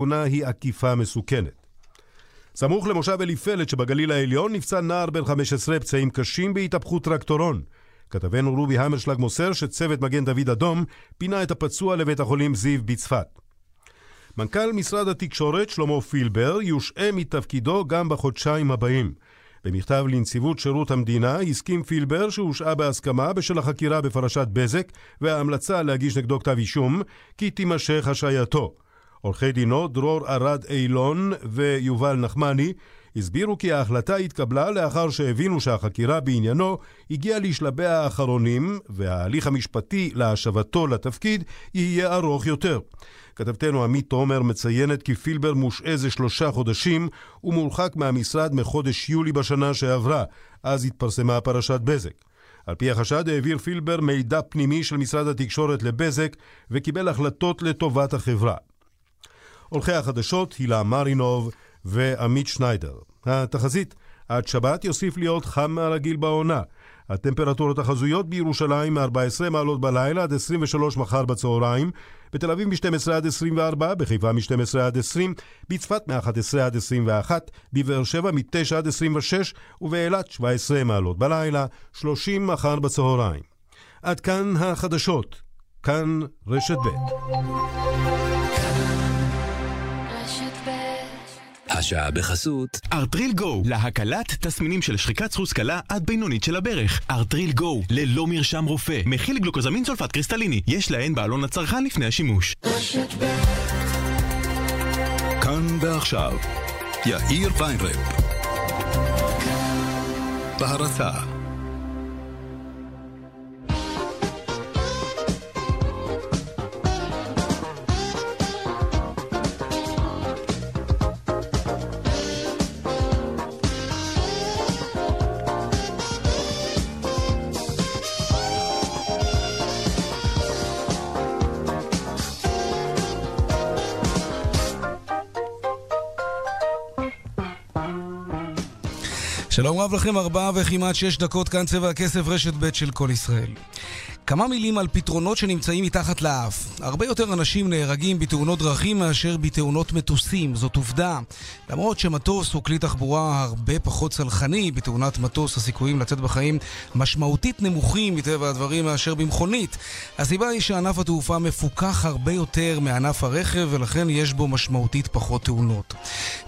התאונה היא עקיפה מסוכנת. סמוך למושב אליפלת שבגליל העליון נפצע נער בן 15 פצעים קשים בהתהפכות טרקטורון. כתבנו רובי המרשלג מוסר שצוות מגן דוד אדום פינה את הפצוע לבית החולים זיו בצפת. מנכ"ל משרד התקשורת שלמה פילבר יושעה מתפקידו גם בחודשיים הבאים. במכתב לנציבות שירות המדינה הסכים פילבר שהושעה בהסכמה בשל החקירה בפרשת בזק וההמלצה להגיש נגדו כתב אישום כי תימשך השעייתו. עורכי דינו דרור ארד אילון ויובל נחמני הסבירו כי ההחלטה התקבלה לאחר שהבינו שהחקירה בעניינו הגיעה לשלביה האחרונים וההליך המשפטי להשבתו לתפקיד יהיה ארוך יותר. כתבתנו עמית תומר מציינת כי פילבר מושעה זה שלושה חודשים ומורחק מהמשרד מחודש יולי בשנה שעברה, אז התפרסמה פרשת בזק. על פי החשד העביר פילבר מידע פנימי של משרד התקשורת לבזק וקיבל החלטות לטובת החברה. עורכי החדשות הילה מרינוב ועמית שניידר. התחזית עד שבת יוסיף להיות חם מהרגיל בעונה. הטמפרטורות החזויות בירושלים מ-14 מעלות בלילה עד 23 מחר בצהריים, בתל אביב מ-12 עד 24, בחיפה מ-12 עד 20, בצפת מ-11 עד 21, בבאר שבע מ-9 עד 26, ובאילת 17 מעלות בלילה, 30 מחר בצהריים. עד כאן החדשות. כאן רשת ב'. השעה בחסות ארטריל גו, להקלת תסמינים של שחיקת סחוס קלה עד בינונית של הברך. ארטריל גו, ללא מרשם רופא, מכיל גלוקוזמין סולפט קריסטליני, יש להן בעלון לצרכן לפני השימוש. כאן ועכשיו, יאיר ויינרב. בהרצה לכם, ארבעה וכמעט שש דקות, כאן צבע הכסף, רשת ב' של כל ישראל. כמה מילים על פתרונות שנמצאים מתחת לאף. הרבה יותר אנשים נהרגים בתאונות דרכים מאשר בתאונות מטוסים, זאת עובדה. למרות שמטוס הוא כלי תחבורה הרבה פחות צלחני, בתאונת מטוס הסיכויים לצאת בחיים משמעותית נמוכים מטבע הדברים מאשר במכונית. הסיבה היא שענף התעופה מפוקח הרבה יותר מענף הרכב ולכן יש בו משמעותית פחות תאונות.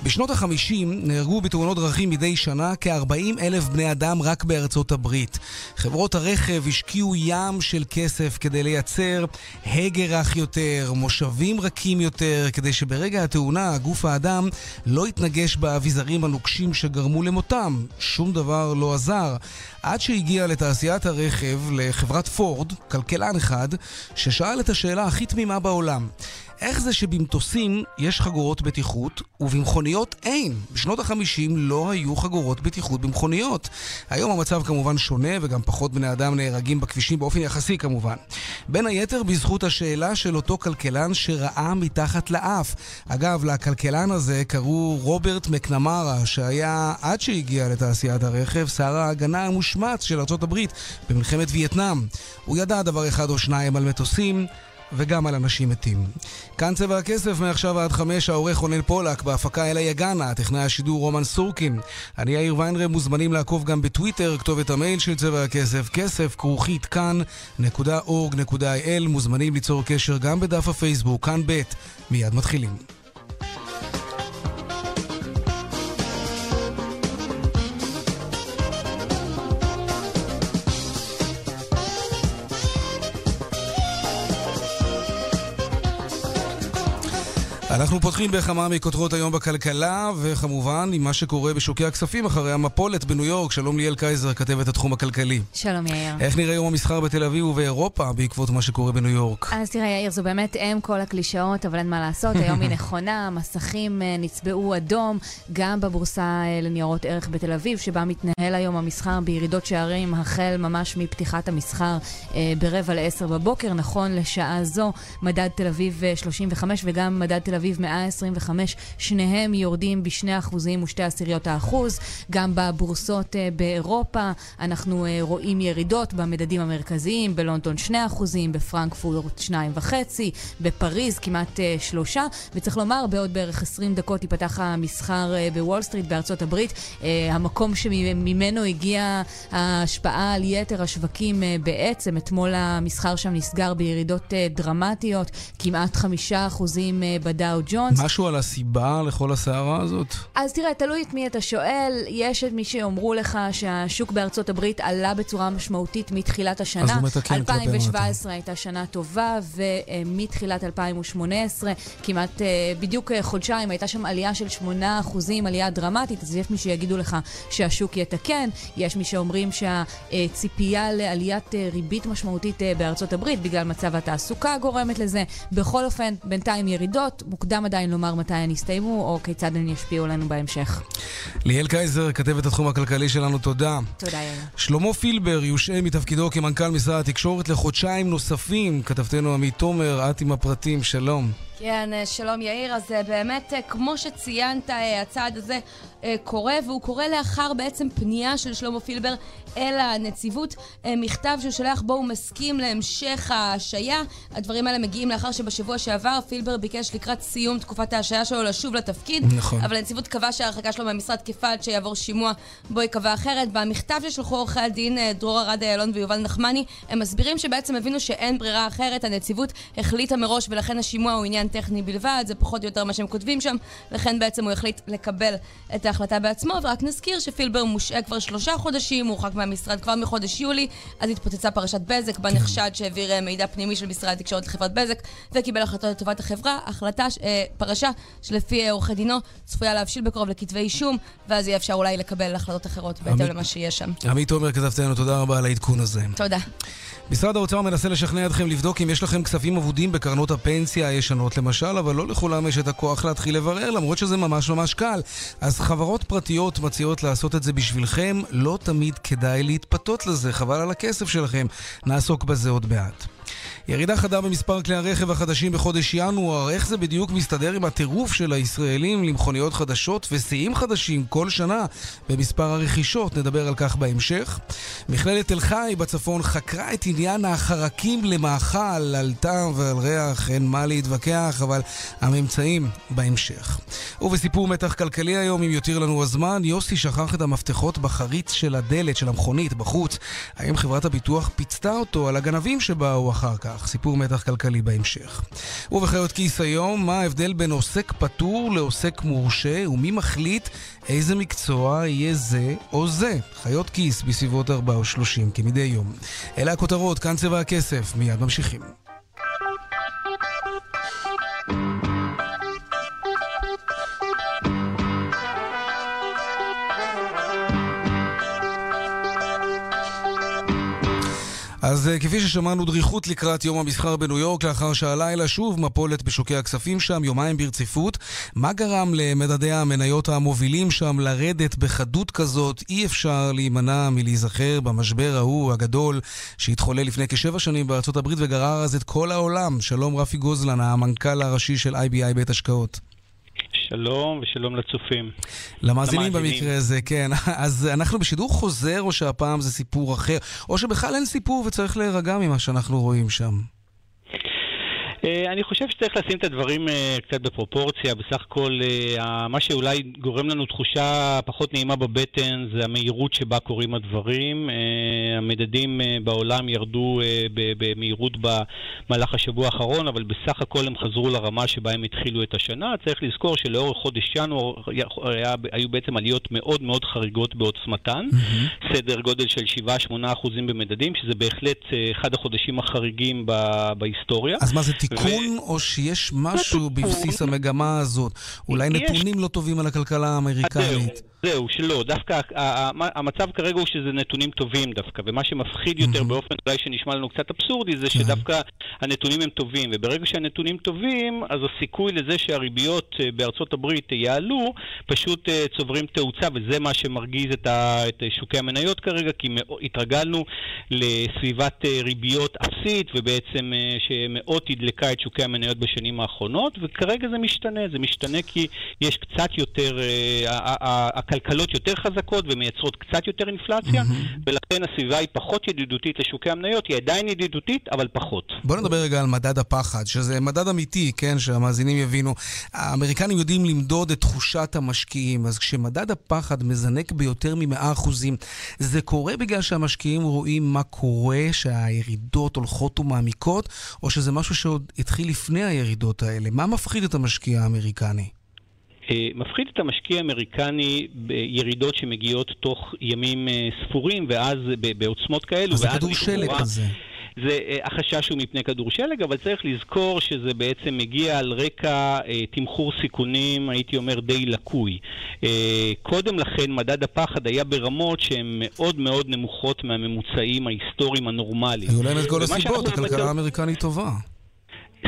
בשנות החמישים נהרגו בתאונות דרכים מדי שנה כ-40 אלף בני אדם רק בארצות הברית. חברות הרכב השקיעו ים של כסף כדי לייצר הגה רך יותר, מושבים רכים יותר, כדי שברגע התאונה גוף האדם לא יתנגש באביזרים הנוקשים שגרמו למותם. שום דבר לא עזר. עד שהגיע לתעשיית הרכב, לחברת פורד, כלכלן אחד, ששאל את השאלה הכי תמימה בעולם. איך זה שבמטוסים יש חגורות בטיחות ובמכוניות אין? בשנות החמישים לא היו חגורות בטיחות במכוניות. היום המצב כמובן שונה וגם פחות בני אדם נהרגים בכבישים באופן יחסי כמובן. בין היתר בזכות השאלה של אותו כלכלן שראה מתחת לאף. אגב, לכלכלן הזה קראו רוברט מקנמרה, שהיה עד שהגיע לתעשיית הרכב שר ההגנה המושמץ של ארה"ב במלחמת וייטנאם. הוא ידע דבר אחד או שניים על מטוסים. וגם על אנשים מתים. כאן צבע הכסף, מעכשיו עד חמש, העורך רונן פולק, בהפקה אלה יגנה, טכנאי השידור רומן סורקין. אני יאיר ויינרב, מוזמנים לעקוב גם בטוויטר, כתובת המייל של צבע הכסף, כסף כרוכית כאן.org.il, מוזמנים ליצור קשר גם בדף הפייסבוק, כאן ב', מיד מתחילים. אנחנו פותחים בכמה מכותרות היום בכלכלה, וכמובן עם מה שקורה בשוקי הכספים אחרי המפולת בניו יורק. שלום ליאל קייזר, כתבת התחום הכלכלי. שלום יאיר. איך נראה יום המסחר בתל אביב ובאירופה בעקבות מה שקורה בניו יורק? אז תראה יאיר, זו באמת אם כל הקלישאות, אבל אין מה לעשות, היום היא נכונה, מסכים אה, נצבעו אדום, גם בבורסה אה, לניירות ערך בתל אביב, שבה מתנהל היום המסחר בירידות שערים, החל ממש מפתיחת המסחר אה, ברבע לעשר בבוקר, נכון לשעה זו, מדד תל אביב 35 וגם מדד תל אביב 125, שניהם יורדים ב-2% ו-2 עשיריות האחוז. גם בבורסות באירופה אנחנו רואים ירידות במדדים המרכזיים, בלונדון 2%, בפרנקפורט 2.5%, בפריז כמעט 3%, וצריך לומר, בעוד בערך 20 דקות ייפתח המסחר בוול סטריט בארצות הברית, המקום שממנו הגיעה ההשפעה על יתר השווקים בעצם. אתמול המסחר שם נסגר בירידות דרמטיות, כמעט חמישה אחוזים בדאו ג'ונס. משהו על הסיבה לכל הסערה הזאת? אז תראה, תלוי את מי אתה שואל. יש את מי שיאמרו לך שהשוק בארצות הברית עלה בצורה משמעותית מתחילת השנה. אז הוא מתקן 2017 הייתה שנה טובה, ומתחילת 2018, כמעט בדיוק חודשיים, הייתה שם עלייה של 8 אחוזים, עלייה דרמטית, אז יש מי שיגידו לך שהשוק יתקן, יש מי שאומרים שהציפייה לעליית ריבית משמעותית בארצות הברית, בגלל מצב התעסוקה גורמת לזה. בכל אופן, בינתיים ירידות, מוקדם עדיין לומר מתי הן יסתיימו, או כיצד הן ישפיעו עלינו בהמשך. ליאל קייזר, כתבת התחום הכלכלי שלנו, תודה. תודה, יאיר. שלמה פילבר יושעה מתפקידו כמנכ"ל משרד התקשורת לחודשיים נוספים. כתבתנו עמית תומר, את עם הפרטים, שלום. כן, שלום יאיר. אז באמת, כמו שציינת, הצעד הזה קורה, והוא קורה לאחר בעצם פנייה של שלמה פילבר אל הנציבות, מכתב שהוא שלח בו הוא מסכים להמשך ההשעיה. הדברים האלה מגיעים לאחר שבשבוע שעבר פילבר ביקש לקראת סיום תקופת ההשעיה שלו לשוב לתפקיד. נכון. אבל הנציבות קבעה שההרחקה שלו מהמשרד תקפה עד שיעבור שימוע בו ייקבע אחרת. במכתב ששלחו עורכי הדין דרור ארד איילון ויובל נחמני, הם מסבירים שבעצם הבינו שאין ברירה אחרת. הנציבות החליטה מראש ולכן השימוע הוא עניין טכני בלבד, זה פחות או יותר מה שהם כותבים שם, לכן בעצם הוא החליט לקבל את ההחלטה בעצמו, ורק נזכיר שפילבר מושעה כבר שלושה חודשים, הוא הורחק מהמשרד כבר מחודש יולי, אז התפוצצה פרשת בזק, בה נחשד שהעביר מידע פנימי של משרד התקשורת לחברת בזק, וקיבל החלטות לטובת החברה, החלטה, אה, פרשה שלפי עורכי דינו צפויה להבשיל בקרוב לכתבי אישום, ואז יהיה אפשר אולי לקבל החלטות אחרות בהתאם למה שיש שם. עמית תומר, כתבתנו, תודה רבה על העדכון הזה. תודה. משרד האוצר מנסה לשכנע אתכם לבדוק אם יש לכם כספים אבודים בקרנות הפנסיה הישנות למשל, אבל לא לכולם יש את הכוח להתחיל לברר, למרות שזה ממש ממש קל. אז חברות פרטיות מציעות לעשות את זה בשבילכם, לא תמיד כדאי להתפתות לזה, חבל על הכסף שלכם. נעסוק בזה עוד מעט. ירידה חדה במספר כלי הרכב החדשים בחודש ינואר, איך זה בדיוק מסתדר עם הטירוף של הישראלים למכוניות חדשות ושיאים חדשים כל שנה במספר הרכישות, נדבר על כך בהמשך. מכללת תל חי בצפון חקרה את עניין החרקים למאכל, על טעם ועל ריח, אין מה להתווכח, אבל הממצאים בהמשך. ובסיפור מתח כלכלי היום, אם יותיר לנו הזמן, יוסי שכח את המפתחות בחריץ של הדלת של המכונית בחוץ. האם חברת הביטוח פיצתה אותו על הגנבים שבאו אחר כך? סיפור מתח כלכלי בהמשך. ובחיות כיס היום, מה ההבדל בין עוסק פטור לעוסק מורשה, ומי מחליט איזה מקצוע יהיה זה או זה? חיות כיס בסביבות 4 או 30 כמדי יום. אלה הכותרות, כאן צבע הכסף, מיד ממשיכים. אז כפי ששמענו דריכות לקראת יום המסחר בניו יורק, לאחר שהלילה שוב מפולת בשוקי הכספים שם, יומיים ברציפות. מה גרם למדדי המניות המובילים שם לרדת בחדות כזאת? אי אפשר להימנע מלהיזכר במשבר ההוא הגדול שהתחולל לפני כשבע שנים בארצות הברית וגרר אז את כל העולם. שלום רפי גוזלן, המנכ"ל הראשי של IBI בית השקעות. שלום ושלום לצופים. למאזינים במקרה הזה, כן. אז אנחנו בשידור חוזר, או שהפעם זה סיפור אחר, או שבכלל אין סיפור וצריך להירגע ממה שאנחנו רואים שם? אני חושב שצריך לשים את הדברים קצת בפרופורציה. בסך הכל, מה שאולי גורם לנו תחושה פחות נעימה בבטן זה המהירות שבה קורים הדברים. המדדים בעולם ירדו במהירות במהלך השבוע האחרון, אבל בסך הכל הם חזרו לרמה שבה הם התחילו את השנה. צריך לזכור שלאורך חודש ינואר היו בעצם עליות מאוד מאוד חריגות בעוצמתן. Mm-hmm. סדר גודל של 7-8 אחוזים במדדים, שזה בהחלט אחד החודשים החריגים בהיסטוריה. אז מה זה תיקון, או שיש משהו בבסיס המגמה הזאת? אולי נתונים לא טובים על הכלכלה האמריקנית? זהו, שלא. דווקא המצב כרגע הוא שזה נתונים טובים דווקא, ומה שמפחיד יותר באופן אולי שנשמע לנו קצת אבסורדי, זה כן. שדווקא הנתונים הם טובים, וברגע שהנתונים טובים, אז הסיכוי לזה שהריביות אה, בארצות הברית יעלו, פשוט אה, צוברים תאוצה, וזה מה שמרגיז את, ה, את שוקי המניות כרגע, כי התרגלנו לסביבת אה, ריביות אפסית, ובעצם שמאוד תדלקה את שוקי המניות בשנים האחרונות, וכרגע זה משתנה, זה משתנה כי יש קצת יותר, הכלכלות יותר חזקות ומייצרות קצת יותר אינפלציה, ולכן הסביבה היא פחות ידידותית לשוקי המניות, היא עדיין ידידותית, אבל פחות. בוא נדבר רגע על מדד הפחד, שזה מדד אמיתי, כן, שהמאזינים יבינו. האמריקנים יודעים למדוד את תחושת המשקיעים, אז כשמדד הפחד מזנק ביותר מ-100%, זה קורה בגלל שהמשקיעים רואים מה קורה, שהירידות הולכות ומעמיקות, או שזה משהו שעוד התחיל לפני הירידות האלה? מה מפחיד את המשקיע האמריקני? אה, מפחיד את המשקיע האמריקני בירידות שמגיעות תוך ימים אה, ספורים, ואז בעוצמות כאלו, אז זה כדור שלג כזה. זה, אה, החשש הוא מפני כדור שלג, אבל צריך לזכור שזה בעצם מגיע על רקע אה, תמחור סיכונים, הייתי אומר, די לקוי. אה, קודם לכן, מדד הפחד היה ברמות שהן מאוד מאוד נמוכות מהממוצעים ההיסטוריים הנורמליים. היו להם את כל הסיבות, הכלכלה האמריקנית טובה.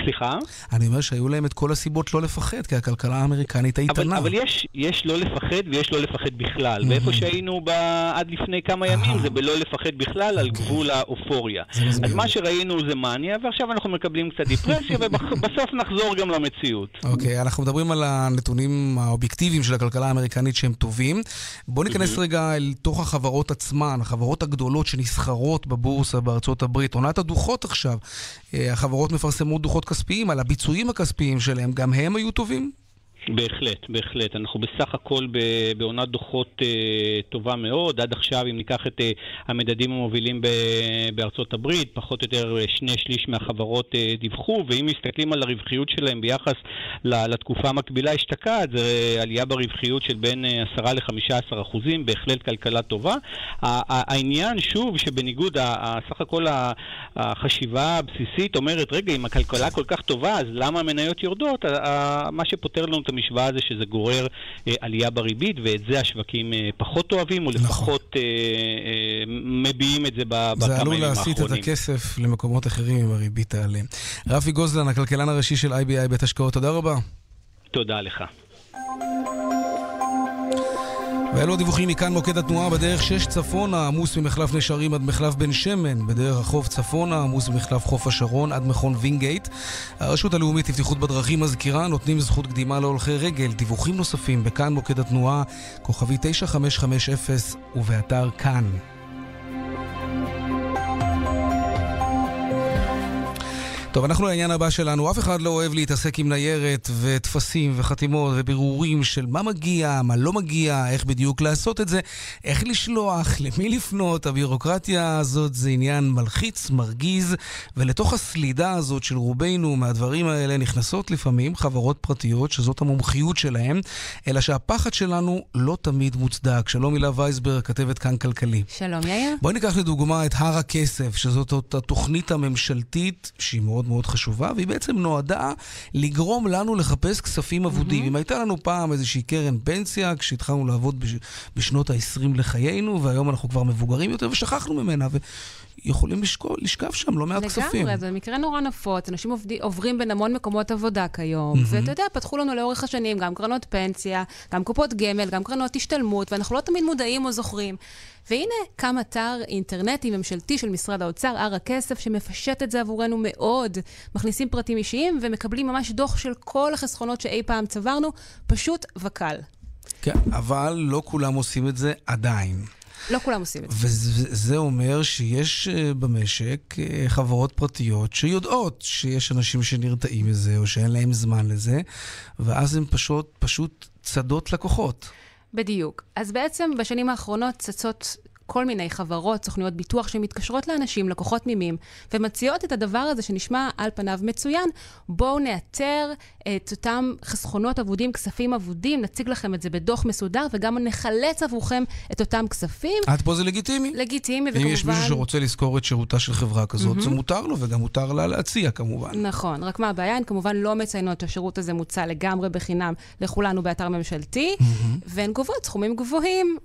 סליחה? אני אומר שהיו להם את כל הסיבות לא לפחד, כי הכלכלה האמריקנית אבל, איתנה. אבל יש, יש לא לפחד ויש לא לפחד בכלל. ואיפה שהיינו ב, עד לפני כמה ימים זה בלא לפחד בכלל, על גבול האופוריה. אז מה. שראינו זה מניה, ועכשיו אנחנו מקבלים קצת דיפרסיה, ובסוף נחזור גם למציאות. אוקיי, אנחנו מדברים על הנתונים האובייקטיביים של הכלכלה האמריקנית שהם טובים. בואו ניכנס רגע אל תוך החברות עצמן, החברות הגדולות שנסחרות בבורסה בארצות הברית. עונת הדוחות עכשיו. אה, החברות מפרסמות דוחות כספיים על הביצועים הכספיים שלהם, גם הם היו טובים? בהחלט, בהחלט. אנחנו בסך הכל בעונת דוחות אה, טובה מאוד. עד עכשיו, אם ניקח את אה, המדדים המובילים ב- בארצות הברית, פחות או יותר אה, שני שליש מהחברות אה, דיווחו, ואם מסתכלים על הרווחיות שלהם ביחס לתקופה המקבילה אשתקד, זה אה, עלייה ברווחיות של בין אה, 10 ל-15 אחוזים, בהחלט כלכלה טובה. העניין, שוב, שבניגוד, סך הכל החשיבה הבסיסית אומרת, רגע, אם הכלכלה כל כך טובה, אז למה המניות יורדות? מה שפותר לנו את המשוואה זה שזה גורר אה, עלייה בריבית, ואת זה השווקים אה, פחות אוהבים, או נכון. לפחות אה, אה, מביעים את זה בכמה זה עלול ימים להסיט את האחרונים. הכסף למקומות אחרים אם הריבית תעלה. רפי גוזלן, הכלכלן הראשי של IBI בית השקעות, תודה רבה. תודה לך. ואלו הדיווחים מכאן מוקד התנועה בדרך 6 צפונה, עמוס ממחלף נשרים עד מחלף בן שמן, בדרך החוף צפונה, עמוס ממחלף חוף השרון עד מכון וינגייט. הרשות הלאומית לבטיחות בדרכים מזכירה, נותנים זכות קדימה להולכי רגל. דיווחים נוספים בכאן מוקד התנועה, כוכבי 9550 ובאתר כאן. טוב, אנחנו לעניין הבא שלנו. אף אחד לא אוהב להתעסק עם ניירת וטפסים וחתימות ובירורים של מה מגיע, מה לא מגיע, איך בדיוק לעשות את זה, איך לשלוח, למי לפנות. הבירוקרטיה הזאת זה עניין מלחיץ, מרגיז, ולתוך הסלידה הזאת של רובנו מהדברים האלה נכנסות לפעמים חברות פרטיות שזאת המומחיות שלהם, אלא שהפחד שלנו לא תמיד מוצדק. שלום הילה וייסברג, כתבת כאן כלכלי. שלום יאיר. בואי ניקח לדוגמה את הר הכסף, שזאת התוכנית הממשלתית שהיא מאוד מאוד חשובה, והיא בעצם נועדה לגרום לנו לחפש כספים אבודים. אם הייתה לנו פעם איזושהי קרן פנסיה, כשהתחלנו לעבוד בש... בשנות ה-20 לחיינו, והיום אנחנו כבר מבוגרים יותר ושכחנו ממנה, ויכולים לשקול, לשכב שם לא מעט כספים. לגמרי, זה מקרה נורא נפוץ. אנשים עובדי, עוברים בין המון מקומות עבודה כיום, mm-hmm. ואתה יודע, פתחו לנו לאורך השנים גם קרנות פנסיה, גם קופות גמל, גם קרנות השתלמות, ואנחנו לא תמיד מודעים או זוכרים. והנה קם אתר אינטרנטי ממשלתי של משרד האוצר, הר הכסף, שמפשט את זה עבורנו מאוד. מכניסים פרטים אישיים ומקבלים ממש דוח של כל החסכונות שאי פעם צברנו, פשוט וקל. כן, אבל לא כולם עושים את זה עדיין. לא כולם עושים את זה. וזה אומר שיש אה, במשק אה, חברות פרטיות שיודעות שיש אנשים שנרתעים מזה, או שאין להם זמן לזה, ואז הן פשוט, פשוט צדות לקוחות. בדיוק. אז בעצם בשנים האחרונות צצות כל מיני חברות, סוכנויות ביטוח שמתקשרות לאנשים, לקוחות תמימים, ומציעות את הדבר הזה שנשמע על פניו מצוין. בואו נאתר את אותם חסכונות אבודים, כספים אבודים, נציג לכם את זה בדוח מסודר, וגם נחלץ עבורכם את אותם כספים. עד פה זה לגיטימי. לגיטימי, וכמובן... אם יש מישהו שרוצה לשכור את שירותה של חברה כזאת, mm-hmm. זה מותר לו, וגם מותר לה להציע כמובן. נכון, רק מה הבעיה? הן כמובן לא מציינות שהשירות הזה מוצע לגמרי בחינם לכולנו באתר ממשלתי, mm-hmm. והן גובות סכומים גבוהים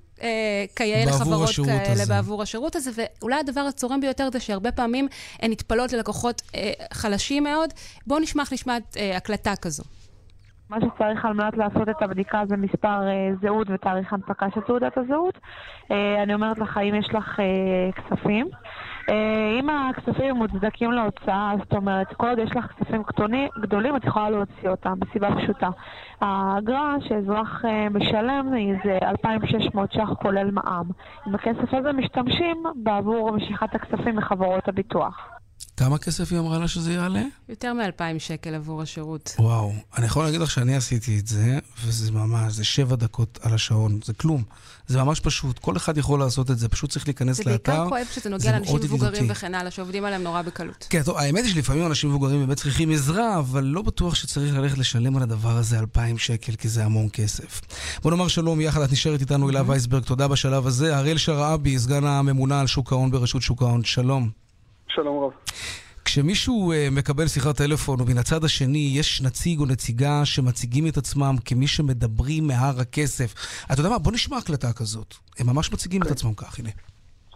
כיאה לחברות כאלה הזה. בעבור השירות הזה, ואולי הדבר הצורם ביותר זה שהרבה פעמים הן נטפלות ללקוחות אה, חלשים מאוד. בואו נשמח לשמוע את אה, הקלטה כזו. מה שצריך על מנת לעשות את הבדיקה זה מספר אה, זהות ותאריך הנפקה של תעודת הזהות. אה, אני אומרת לך, אם יש לך אה, כספים, אה, אם הכספים מוצדקים להוצאה, זאת אומרת, כל עוד יש לך כספים קטונים, גדולים, את יכולה להוציא אותם, מסיבה פשוטה. האגרה שאזרח אה, משלם זה 2,600 ש"ח כולל מע"מ. עם הכסף הזה משתמשים בעבור משיכת הכספים מחברות הביטוח. כמה כסף היא אמרה לה שזה יעלה? יותר מ-2,000 שקל עבור השירות. וואו, אני יכול להגיד לך שאני עשיתי את זה, וזה ממש, זה שבע דקות על השעון, זה כלום. זה ממש פשוט, כל אחד יכול לעשות את זה, פשוט צריך להיכנס לאתר. זה בעיקר כואב כשזה נוגע לאנשים מבוגרים וכן הלאה, שעובדים עליהם נורא בקלות. כן, טוב, האמת היא שלפעמים אנשים מבוגרים באמת צריכים עזרה, אבל לא בטוח שצריך ללכת לשלם על הדבר הזה 2,000 שקל, כי זה המון כסף. בוא נאמר שלום יחד, את נשארת איתנו, הילה וייסברג, תודה בשלב הזה. אריאל שרעבי, סגן הממונה על שוק ההון ברשות שוק ההון, שלום. שלום רב. כשמישהו uh, מקבל שיחת טלפון, ומן הצד השני יש נציג או נציגה שמציגים את עצמם כמי שמדברים מהר הכסף, אתה יודע מה? בוא נשמע הקלטה כזאת. הם ממש מציגים את עצמם כך, הנה.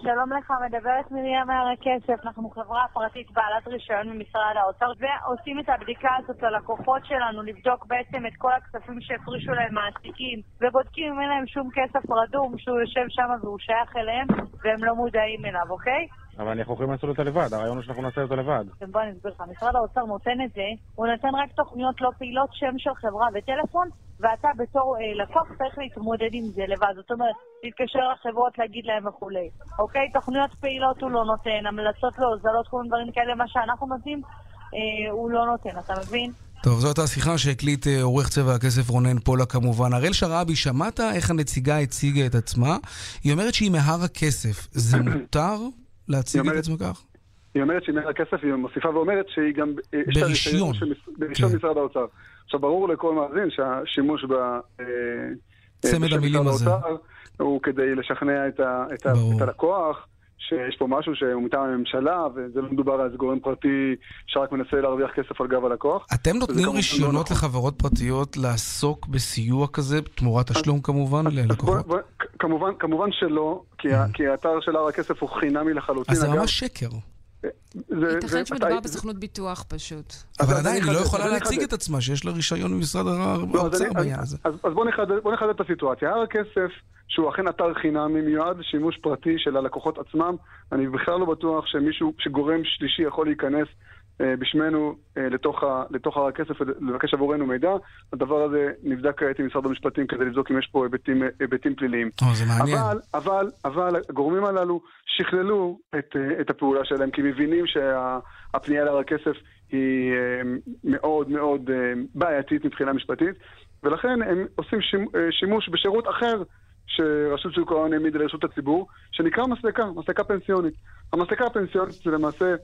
שלום לך, מדברת מרים מהר הכסף. אנחנו חברה פרטית בעלת רישיון ממשרד האוצר, ועושים את הבדיקה הזאת ללקוחות שלנו, לבדוק בעצם את כל הכספים שהפרישו להם מעסיקים, ובודקים אם אין להם שום כסף רדום שהוא יושב שם והוא שייך אליהם, והם לא מודעים אליו, אוקיי? אבל אנחנו יכולים לעשות אותו לבד, הרעיון הוא שאנחנו נעשה אותו לבד. בוא אני אסביר לך, משרד האוצר נותן את זה, הוא נותן רק תוכניות לא פעילות, שם של חברה וטלפון, ואתה בתור אה, לקוח צריך להתמודד עם זה לבד. זאת אומרת, להתקשר לחברות, להגיד להם וכולי. אוקיי? תוכניות פעילות הוא לא נותן, המלצות להוזלות, כל מיני דברים כאלה, מה שאנחנו נותנים, אה, הוא לא נותן, אתה מבין? טוב, זאת השיחה שהקליט אה, עורך צבע הכסף רונן פולה כמובן. הראל שרעבי, שמעת איך הנציגה הציגה את עצמה? היא אומרת שהיא מהר הכסף. זה מותר להציג את עצמה כך? היא אומרת שהיא מעל הכסף, היא מוסיפה ואומרת שהיא גם... ברישיון. ברישיון כן. משרד האוצר. עכשיו, ברור לכל מאזין שהשימוש ב... אה, צמד המילים הזה. הוא כדי לשכנע את, ה, את, ה, את הלקוח שיש פה משהו שהוא מטעם הממשלה, וזה לא מדובר על איזה גורם פרטי שרק מנסה להרוויח כסף על גב הלקוח. אתם נותנים רישיונות לא נכון. לחברות פרטיות לעסוק בסיוע כזה, תמורת תשלום כמובן, ללקוחות? כמובן, כמובן שלא, כי, mm. כי האתר של הר הכסף הוא חינמי לחלוטין. אז זה ממש שקר. ייתכן שמדובר בסוכנות ביטוח פשוט. אבל עדיין היא לא יכולה להציג את עצמה, שיש לה רישיון ממשרד לא, האוצר בעניין הזה. אז בואו נחדד את הסיטואציה. הר הכסף, שהוא אכן אתר חינמי מיועד לשימוש פרטי של הלקוחות עצמם, אני בכלל לא בטוח שמישהו, שגורם שלישי יכול להיכנס בשמנו אה, לתוך, ה, לתוך הר הכסף ולבקש עבורנו מידע. הדבר הזה נבדק כעת עם משרד המשפטים כדי לבדוק אם יש פה היבטים, היבטים פליליים. או, זה מעניין. אבל, אבל, אבל הגורמים הללו שכללו את, אה, את הפעולה שלהם, כי מבינים שהפנייה להר הכסף היא מאוד מאוד בעייתית מבחינה משפטית, ולכן הם עושים שימוש בשירות אחר שרשות שוק ההון העמידה לרשות הציבור, שנקרא מסלקה, מסלקה פנסיונית. המסלקה הפנסיונית זה למעשה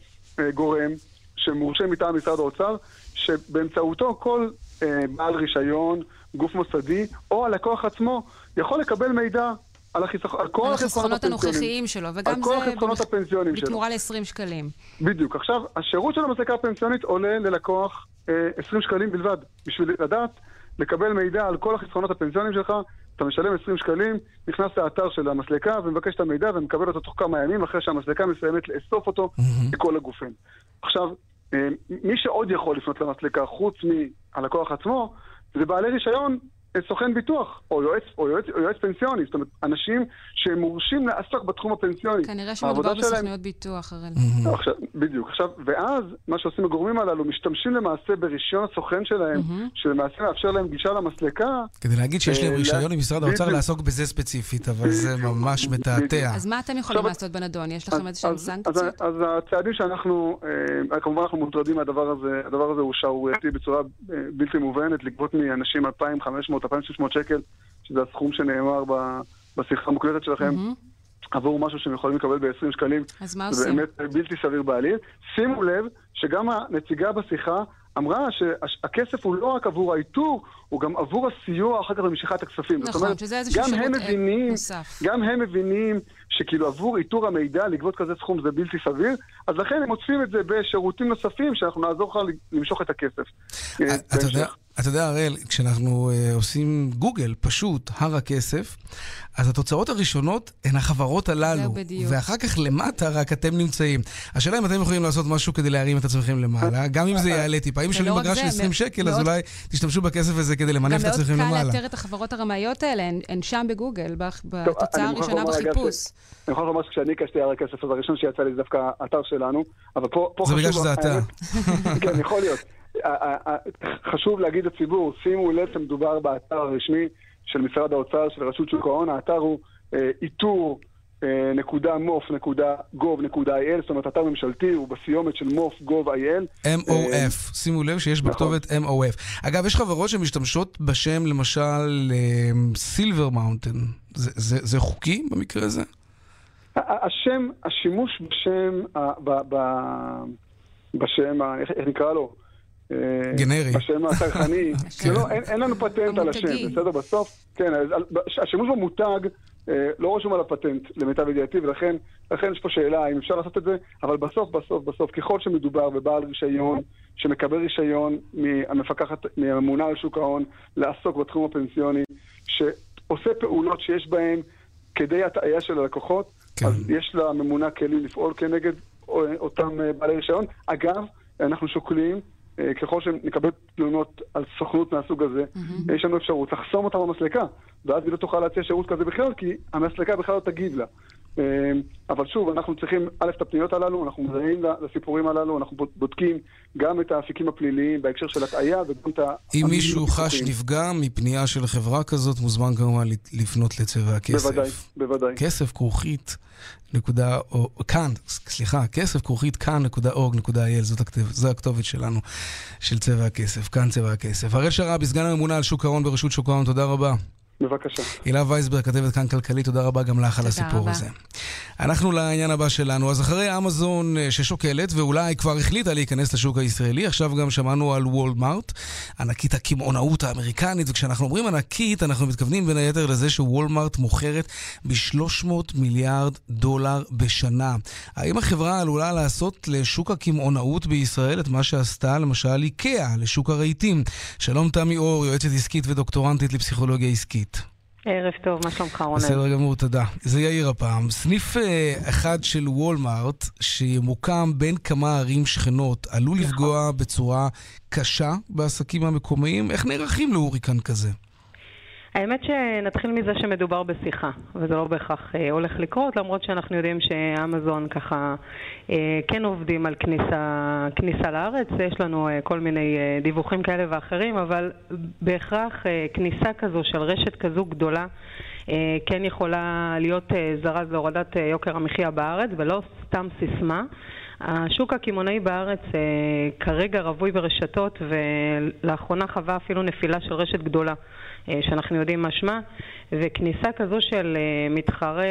גורם שמורשה מטעם משרד האוצר, שבאמצעותו כל אה, בעל רישיון, גוף מוסדי, או הלקוח עצמו, יכול לקבל מידע על, החיסכ... על כל החסכונות הנוכחיים שלו, וגם זה החסכונות הפנסיונים שלו. בתמורה ל-20 שקלים. בדיוק. עכשיו, השירות של המסלקה הפנסיונית עולה ללקוח אה, 20 שקלים בלבד. בשביל לדעת, לקבל מידע על כל החסכונות הפנסיונים שלך, אתה משלם 20 שקלים, נכנס לאתר של המסלקה ומבקש את המידע ומקבל אותו תוך כמה ימים אחרי שהמסלקה מסיימת לאסוף אותו לכל הגופים. עכשיו, אה, מי שעוד יכול לפנות למסלקה חוץ מהלקוח עצמו, זה בעלי רישיון סוכן ביטוח, או יועץ, או, יועץ, או יועץ פנסיוני, זאת אומרת, אנשים שהם מורשים לעסוק בתחום הפנסיוני. כנראה שמדובר בסוכנויות שלהם... ביטוח, הראל. Mm-hmm. עכשיו, בדיוק. עכשיו, ואז, מה שעושים הגורמים הללו, משתמשים למעשה ברישיון הסוכן שלהם, mm-hmm. שלמעשה מאפשר להם גישה למסלקה. כדי להגיד שיש להם אה, רישיון ממשרד האוצר לעסוק בזה ספציפית, אבל זה ממש מתעתע. אז מה אתם יכולים לעשות בנדון? יש לכם איזשהם סנקציות? אז הצעדים שאנחנו, אה, כמובן אנחנו מוטרדים מהדבר הזה, הדבר הזה הוא שערורייתי בצורה אה, בלתי מובנת, לגבות מאנשים 2,500 2,600 שקל, שזה הסכום שנאמר בשיחה המוקלטת שלכם. Mm-hmm. עבור משהו שהם יכולים לקבל ב-20 שקלים. אז מה עושים? זה באמת בלתי סביר בעליל. שימו לב שגם הנציגה בשיחה אמרה שהכסף הוא לא רק עבור האיתור, הוא גם עבור הסיוע אחר כך במשיכת הכספים. נכון, אומרת, שזה איזשהו שירות מבינים, נוסף. גם הם מבינים שכאילו עבור איתור המידע לגבות כזה סכום זה בלתי סביר, אז לכן הם עוטפים את זה בשירותים נוספים שאנחנו נעזור לך למשוך את הכסף. אה, אתה יודע... אתה יודע, הראל, כשאנחנו uh, עושים גוגל, פשוט, הר הכסף, אז התוצאות הראשונות הן החברות הללו. זה בדיוק. ואחר כך למטה רק אתם נמצאים. השאלה אם אתם יכולים לעשות משהו כדי להרים את עצמכם למעלה, גם אם זה יעלה טיפה. אם שואלים מגרש של 20 שקל, אז אולי תשתמשו בכסף הזה כדי למנף את עצמכם למעלה. גם מאוד קל לאתר את החברות הרמאיות האלה, הן שם בגוגל, בתוצאה הראשונה בחיפוש. אני יכול לומר שכשאני הקשתי הר הכסף, אז הראשון שיצא לי זה דווקא האתר שלנו, אבל פה חשוב... זה בגלל שזה אתה. כן, יכול להיות. חשוב להגיד לציבור, שימו לב שמדובר באתר הרשמי של משרד האוצר, של רשות שוק ההון, האתר הוא אה, איתור אה, נקודה מו"ף נקודה גוב נקודה איי-אל, זאת אומרת אתר ממשלתי, הוא בסיומת של מו"ף גוב איי-אל. MOF, שימו לב שיש נכון. בכתובת MOF. אגב, יש חברות שמשתמשות בשם, למשל, סילבר מאונטן. זה חוקי במקרה הזה? השם, השימוש בשם, בשם, איך נקרא לו? גנרי. בשם הצרכני. לא, אין, אין לנו פטנט על השם, בסדר? בסוף, כן, השימוש במותג אה, לא רשום על הפטנט, למיטב ידיעתי, ולכן יש פה שאלה האם אפשר לעשות את זה, אבל בסוף, בסוף, בסוף, ככל שמדובר בבעל רישיון, שמקבל רישיון מהמפקחת, מהממונה על שוק ההון, לעסוק בתחום הפנסיוני, שעושה פעולות שיש בהן כדי הטעיה של הלקוחות, כן. אז יש לממונה כלים לפעול כנגד אותם אה, בעלי רישיון. אגב, אנחנו שוקלים אה, ככל שנקבל תלונות על סוכנות מהסוג הזה, mm-hmm. יש לנו אפשרות לחסום אותה במסלקה, ואז היא לא תוכל להציע שירות כזה בכלל, כי המסלקה בכלל לא תגיד לה. אה, אבל שוב, אנחנו צריכים, א', את הפניות הללו, אנחנו מזהים לסיפורים הללו, אנחנו בודקים גם את האפיקים הפליליים בהקשר של הטעיה וגם את ה... אם מישהו חש נפגע מפנייה של חברה כזאת, מוזמן כמובן לפנות לצבע הכסף. בוודאי, בוודאי. כסף כרוכית נקודה, או, כאן, סליחה, כסף כרוכית כאן.org.il, זאת הכתובת, זו הכתובת שלנו, של צבע הכסף, כאן צבע הכסף. הראל שרעבי, סגן הממונה על שוק ההון ברשות שוק ההון, תודה רבה. בבקשה. הילה וייסברג, כתבת כאן כלכלית, תודה רבה גם לך על הסיפור רבה. הזה. אנחנו לעניין הבא שלנו. אז אחרי אמזון אה, ששוקלת, ואולי כבר החליטה להיכנס לשוק הישראלי, עכשיו גם שמענו על וולמארט, ענקית הקמעונאות האמריקנית, וכשאנחנו אומרים ענקית, אנחנו מתכוונים בין היתר לזה שוולמארט מוכרת ב-300 מיליארד דולר בשנה. האם החברה עלולה לעשות לשוק הקמעונאות בישראל את מה שעשתה למשל איקאה, לשוק הרהיטים? שלום תמי אור, יועצת עסקית ודוקטורנטית לפסיכולוגיה עסקית. ערב טוב, מה שלומך רונן? בסדר גמור, תודה. זה יאיר הפעם. סניף אה, אחד של וולמארט, שימוקם בין כמה ערים שכנות, עלול. לפגוע בצורה קשה בעסקים המקומיים. איך נערכים להוריקן כזה? האמת שנתחיל מזה שמדובר בשיחה, וזה לא בהכרח אה, הולך לקרות, למרות שאנחנו יודעים שאמזון ככה אה, כן עובדים על כניסה, כניסה לארץ, יש לנו אה, כל מיני אה, דיווחים כאלה ואחרים, אבל בהכרח אה, כניסה כזו של רשת כזו גדולה אה, כן יכולה להיות אה, זרז להורדת אה, יוקר המחיה בארץ, ולא סתם סיסמה. השוק הקמעונאי בארץ אה, כרגע רווי ברשתות ולאחרונה חווה אפילו נפילה של רשת גדולה. אה, שאנחנו יודעים מה שמה, וכניסה כזו של אה, מתחרה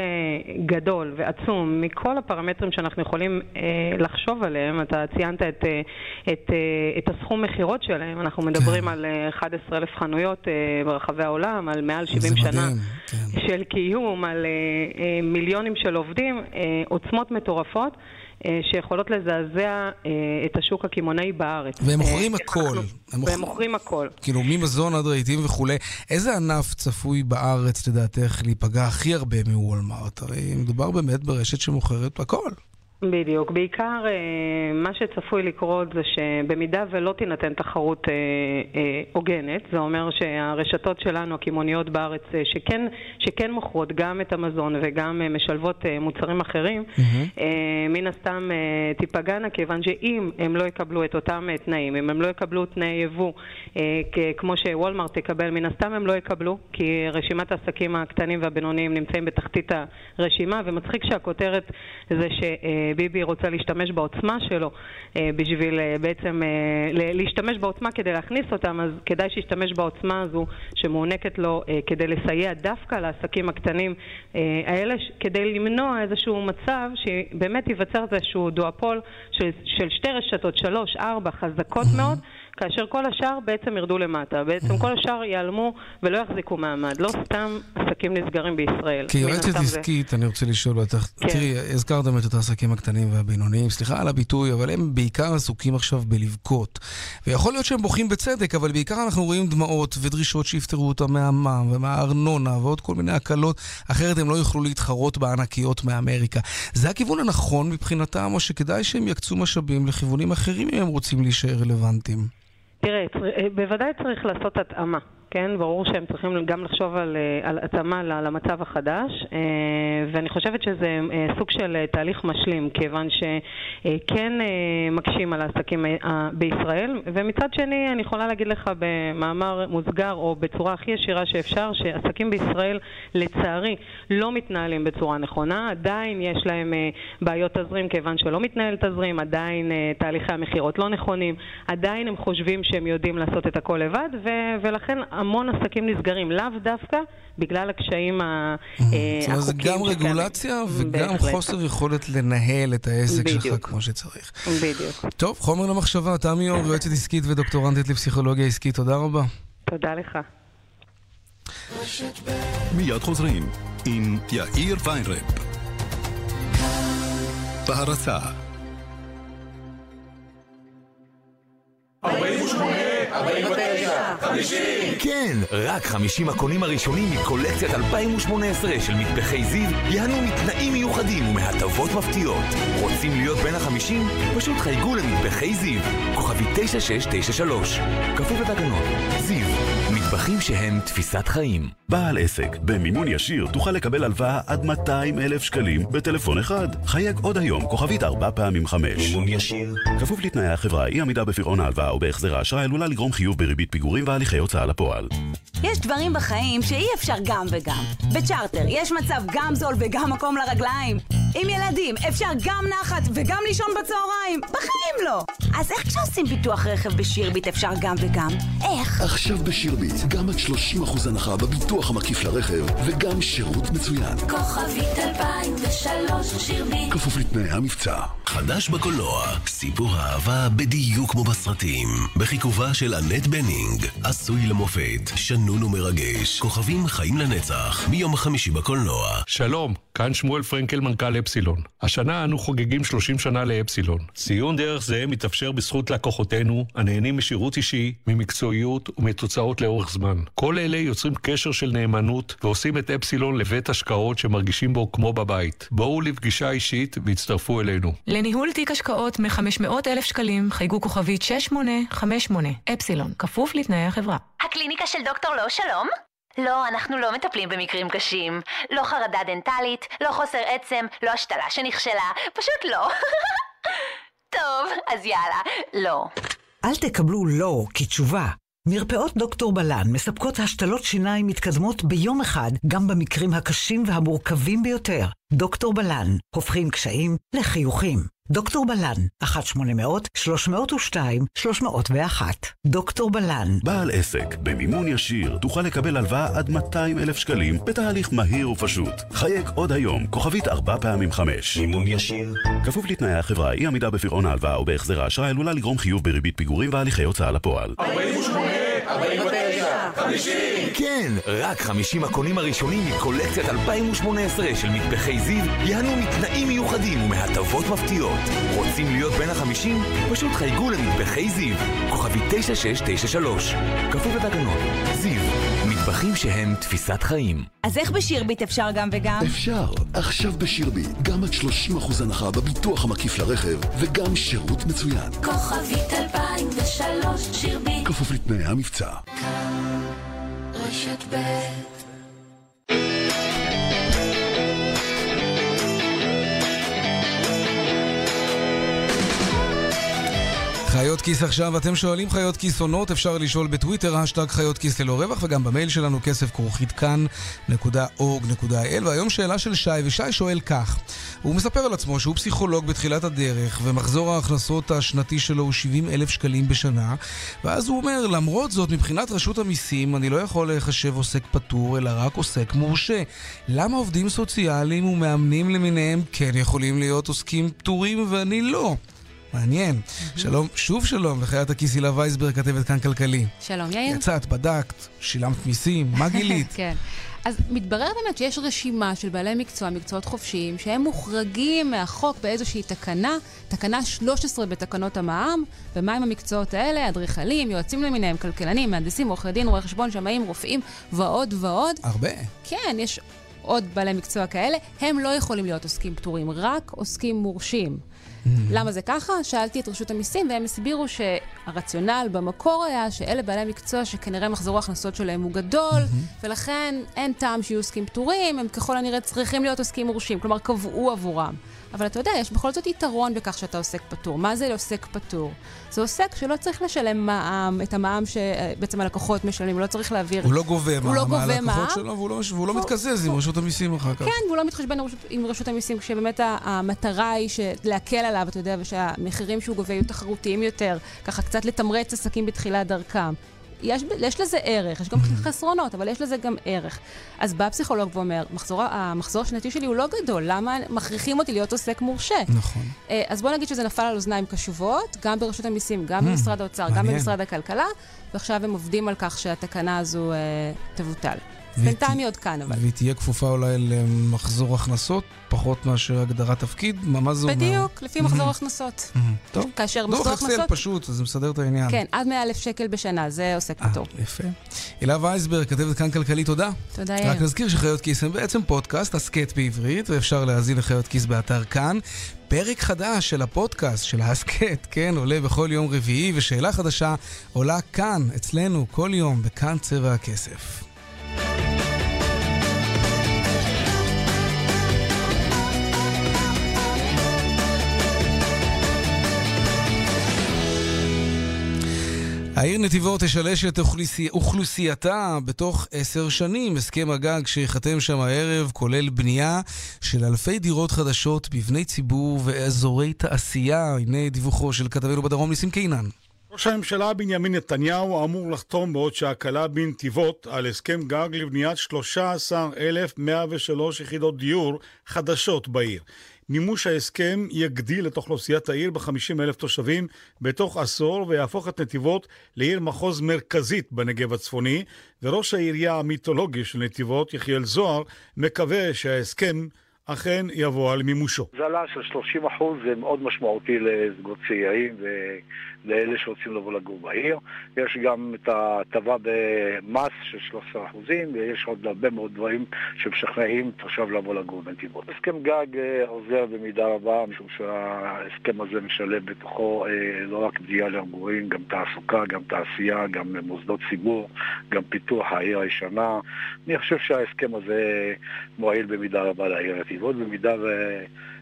גדול ועצום מכל הפרמטרים שאנחנו יכולים אה, לחשוב עליהם, אתה ציינת את, את, את הסכום מכירות שלהם, אנחנו מדברים כן. על 11,000 חנויות ברחבי העולם, על מעל 70 שנה מדהים, כן. של קיום, על מיליונים של עובדים, עוצמות מטורפות. אה, שיכולות לזעזע אה, את השוק הקמעונאי בארץ. והם מוכרים אה, הכל. והם מוכרים הכל. כאילו, ממזון עד רהיטים וכולי. איזה ענף צפוי בארץ, לדעתך, להיפגע הכי הרבה מוולמארט? הרי מדובר באמת ברשת שמוכרת הכל. בדיוק. בעיקר אה, מה שצפוי לקרות זה שבמידה ולא תינתן תחרות אה, אה, הוגנת, זה אומר שהרשתות שלנו, הקמעוניות בארץ, שכן, שכן מוכרות גם את המזון וגם משלבות מוצרים אחרים, mm-hmm. מן הסתם תיפגענה, כיוון שאם הם לא יקבלו את אותם תנאים, אם הם לא יקבלו תנאי יבוא כמו שוולמרט תקבל, מן הסתם הם לא יקבלו, כי רשימת העסקים הקטנים והבינוניים נמצאים בתחתית הרשימה, ומצחיק שהכותרת זה ש... ביבי רוצה להשתמש בעוצמה שלו בשביל בעצם להשתמש בעוצמה כדי להכניס אותם, אז כדאי שישתמש בעוצמה הזו שמוענקת לו כדי לסייע דווקא לעסקים הקטנים האלה, כדי למנוע איזשהו מצב שבאמת ייווצר איזשהו דואפול של, של שתי רשתות, שלוש, ארבע, חזקות מאוד. כאשר כל השאר בעצם ירדו למטה. בעצם כל השאר ייעלמו ולא יחזיקו מעמד. לא סתם עסקים נסגרים בישראל. כיועצת עסקית, אני רוצה לשאול אותך, כן. תראי, הזכרתם את העסקים הקטנים והבינוניים, סליחה על הביטוי, אבל הם בעיקר עסוקים עכשיו בלבכות. ויכול להיות שהם בוכים בצדק, אבל בעיקר אנחנו רואים דמעות ודרישות שיפטרו אותם מהמע"מ ומהארנונה ועוד כל מיני הקלות, אחרת הם לא יוכלו להתחרות בענקיות מאמריקה. זה הכיוון הנכון מבחינתם, או שכדאי שהם יקצו משאבים לכיוונים אחרים אם הם רוצים להישאר רלוונטיים? תראה, בוודאי צריך לעשות התאמה. כן? ברור שהם צריכים גם לחשוב על, אה, על התאמה למצב החדש, אה, ואני חושבת שזה אה, סוג של תהליך משלים, כיוון שכן מקשים על העסקים בישראל, ומצד שני אני יכולה להגיד לך במאמר מוסגר או בצורה הכי ישירה שאפשר, שעסקים בישראל לצערי לא מתנהלים בצורה נכונה, עדיין יש להם בעיות תזרים כיוון שלא מתנהל תזרים, עדיין תהליכי המכירות לא נכונים, עדיין הם חושבים שהם יודעים לעשות את הכל לבד, ולכן המון עסקים נסגרים, לאו דווקא בגלל הקשיים החוקיים. זאת אומרת, זה גם רגולציה וגם חוסר יכולת לנהל את העסק שלך כמו שצריך. בדיוק. טוב, חומר למחשבה, תמי אור, יועצת עסקית ודוקטורנטית לפסיכולוגיה עסקית, תודה רבה. תודה לך. מיד חוזרים עם יאיר ויינרב. בהרצה 48 49, 50! כן, רק 50 הקונים הראשונים מקולקציית 2018 של מטבחי זיו ייהנו מתנאים מיוחדים ומהטבות מפתיעות. רוצים להיות בין החמישים? פשוט חייגו למטבחי זיו, כוכבי 9693. כפוף לתקנון. זיו, מטבחים שהם תפיסת חיים. בעל עסק, במימון ישיר תוכל לקבל הלוואה עד 200 אלף שקלים בטלפון אחד. חייג עוד היום, כוכבית 4 פעמים 5. מימון ישיר. כפוף לתנאי החברה, אי עמידה בפירעון ההלוואה או בהחזר האשראי עלולה לגרום חיוב בריבית פיגורים והליכי הוצאה לפועל. יש דברים בחיים שאי אפשר גם וגם. בצ'רטר יש מצב גם זול וגם מקום לרגליים. עם ילדים אפשר גם נחת וגם לישון בצהריים. בחיים לא. אז איך כשעושים ביטוח רכב בשירביט אפשר גם וגם? איך? עכשיו בשירביט, גם עד 30% הנחה בביטוח המקיף לרכב וגם שירות מצוין. כוכבית 2003 שירביט. כפוף לתנאי המבצע. חדש בקולנוע, סיפור אהבה בדיוק כמו בסרטים. בחיכובה של אנט בנינג, עשוי למופת, שנון ומרגש, כוכבים חיים לנצח, מיום חמישי בקולנוע. שלום, כאן שמואל פרנקל, מנכ"ל אפסילון. השנה אנו חוגגים 30 שנה לאפסילון. ציון דרך זה מתאפשר בזכות לקוחותינו, הנהנים משירות אישי, ממקצועיות ומתוצאות לאורך זמן. כל אלה יוצרים קשר של נאמנות ועושים את אפסילון לבית השקעות שמרגישים בו כמו בבית. בואו לפגישה אישית והצטרפו אלינו. לניהול תיק השקעות מ-500 אלף שקלים, חייגו כוכבית 6858, אפסילון, כפוף לתנאי החברה. הקליניקה של דוקטור לא שלום? לא, אנחנו לא מטפלים במקרים קשים. לא חרדה דנטלית, לא חוסר עצם, לא השתלה שנכשלה, פשוט לא. טוב, אז יאללה, לא. אל תקבלו לא כתשובה. מרפאות דוקטור בלן מספקות השתלות שיניים מתקדמות ביום אחד, גם במקרים הקשים והמורכבים ביותר. דוקטור בלן, הופכים קשיים לחיוכים. דוקטור בלן, 1-800-302-301. דוקטור בלן. בעל עסק, במימון ישיר, תוכל לקבל הלוואה עד 200 אלף שקלים בתהליך מהיר ופשוט. חייג עוד היום, כוכבית 4 פעמים 5. מימון ישיר. כפוף לתנאי החברה, אי עמידה בפירעון ההלוואה או בהחזר האשראי עלולה לגרום חיוב בריבית פיגורים והליכי הוצאה לפועל. 48, 49, 50! כן, רק 50 הקונים הראשונים מקולקציית 2018 של מטבחי זיו ייהנו מתנאים מיוחדים ומהטבות מפתיעות. רוצים להיות בין החמישים? פשוט חייגו למטבחי זיו, כוכבי 9693. כפוף לתקנון. זיו, מטבחים שהם תפיסת חיים. אז איך בשירביט אפשר גם וגם? אפשר. עכשיו בשירביט, גם עד 30% הנחה בביטוח המקיף לרכב וגם שירות מצוין. כוכבית 2003 שירביט. כפוף לתנאי המבצע. רשת ב' חיות כיס עכשיו, אתם שואלים חיות כיס עונות, אפשר לשאול בטוויטר, השטג חיות כיס ללא רווח, וגם במייל שלנו כסף כרוכית כאן.org.il. והיום שאלה של שי, ושי שואל כך, הוא מספר על עצמו שהוא פסיכולוג בתחילת הדרך, ומחזור ההכנסות השנתי שלו הוא 70 אלף שקלים בשנה, ואז הוא אומר, למרות זאת, מבחינת רשות המיסים, אני לא יכול להיחשב עוסק פטור, אלא רק עוסק מורשה. למה עובדים סוציאליים ומאמנים למיניהם כן יכולים להיות עוסקים פטורים ואני לא? מעניין. שלום, שוב שלום לחיית הכיס הילה וייסברג, כתבת כאן כלכלי. שלום, יאיר. יצאת, בדקת, שילמת מיסים, מה גילית? כן. אז מתברר באמת שיש רשימה של בעלי מקצוע, מקצועות חופשיים, שהם מוחרגים מהחוק באיזושהי תקנה, תקנה 13 בתקנות המע"מ, ומהם המקצועות האלה? אדריכלים, יועצים למיניהם, כלכלנים, מהנדסים, עורכי דין, רואי חשבון, שמאים, רופאים ועוד ועוד. הרבה. כן, יש עוד בעלי מקצוע כאלה. הם לא יכולים להיות עוסקים פטורים, רק עוסקים מורשים. למה זה ככה? שאלתי את רשות המיסים והם הסבירו שהרציונל במקור היה שאלה בעלי מקצוע שכנראה מחזור ההכנסות שלהם הוא גדול, ולכן אין טעם שיהיו עוסקים פטורים, הם ככל הנראה צריכים להיות עוסקים מורשים, כלומר קבעו עבורם. אבל אתה יודע, יש בכל זאת יתרון בכך שאתה עוסק פטור. מה זה עוסק פטור? זה עוסק שלא צריך לשלם מע"מ, את המע"מ שבעצם הלקוחות משלמים, הוא לא צריך להעביר... הוא לא גובה מע"מ לא על הלקוחות שלו, והוא לא, והוא לא מתקזז עם רשות המיסים אחר כך. כן, והוא לא מתחשבן עם רשות המיסים, כשבאמת המטרה היא להקל עליו, אתה יודע, ושהמחירים שהוא גובה יהיו תחרותיים יותר, ככה קצת לתמרץ עסקים בתחילת דרכם. יש, יש לזה ערך, יש גם חסרונות, אבל יש לזה גם ערך. אז בא פסיכולוג ואומר, מחזור, המחזור השנתי שלי הוא לא גדול, למה מכריחים אותי להיות עוסק מורשה? נכון. אז בוא נגיד שזה נפל על אוזניים קשובות, גם ברשות המיסים, גם במשרד האוצר, גם במשרד הכלכלה, ועכשיו הם עובדים על כך שהתקנה הזו אה, תבוטל. בינתיים היא עוד כאן, אבל. והיא תהיה כפופה אולי למחזור הכנסות, פחות מאשר הגדרת תפקיד? מה זה אומר? בדיוק, לפי מחזור הכנסות. טוב. כאשר מחזור הכנסות... דוח אקסל פשוט, זה מסדר את העניין. כן, עד 100 אלף שקל בשנה, זה עוסק פטור. יפה. הילה וייסברג, כתבת כאן כלכלי, תודה. תודה, יאיר. רק נזכיר שחיות כיס הם בעצם פודקאסט, הסכת בעברית, ואפשר להאזין לחיות כיס באתר כאן. פרק חדש של הפודקאסט, של ההסכת, כן, עולה בכל יום רביעי, ושאלה חדשה עולה כאן, אצלנו, כל יום, בכאן צבע הכסף. העיר נתיבות תשלש את אוכלוסי... אוכלוסייתה בתוך עשר שנים. הסכם הגג שיחתם שם הערב כולל בנייה של אלפי דירות חדשות, מבני ציבור ואזורי תעשייה. הנה דיווחו של כתבנו בדרום ניסים קינן. ראש הממשלה בנימין נתניהו אמור לחתום בעוד שעה קלה בנתיבות על הסכם גג לבניית 13,103 יחידות דיור חדשות בעיר. מימוש ההסכם יגדיל את אוכלוסיית העיר ב-50 אלף תושבים בתוך עשור ויהפוך את נתיבות לעיר מחוז מרכזית בנגב הצפוני, וראש העירייה המיתולוגי של נתיבות, יחיאל זוהר, מקווה שההסכם אכן יבוא על מימושו. זלה של 30 אחוז זה מאוד משמעותי לזוגות צעירים ולאלה שרוצים לבוא לגור בעיר. יש גם את ההטבה במס של 13 אחוזים, ויש עוד הרבה מאוד דברים שמשכנעים תושב לבוא לגור בנתיבות. הסכם גג עוזר במידה רבה, משום שההסכם הזה משלב בתוכו לא רק בנייה למגורים, גם תעסוקה, גם תעשייה, גם מוסדות ציבור, גם פיתוח העיר הישנה. אני חושב שההסכם הזה מועיל במידה רבה לעיר נתיבות. במידה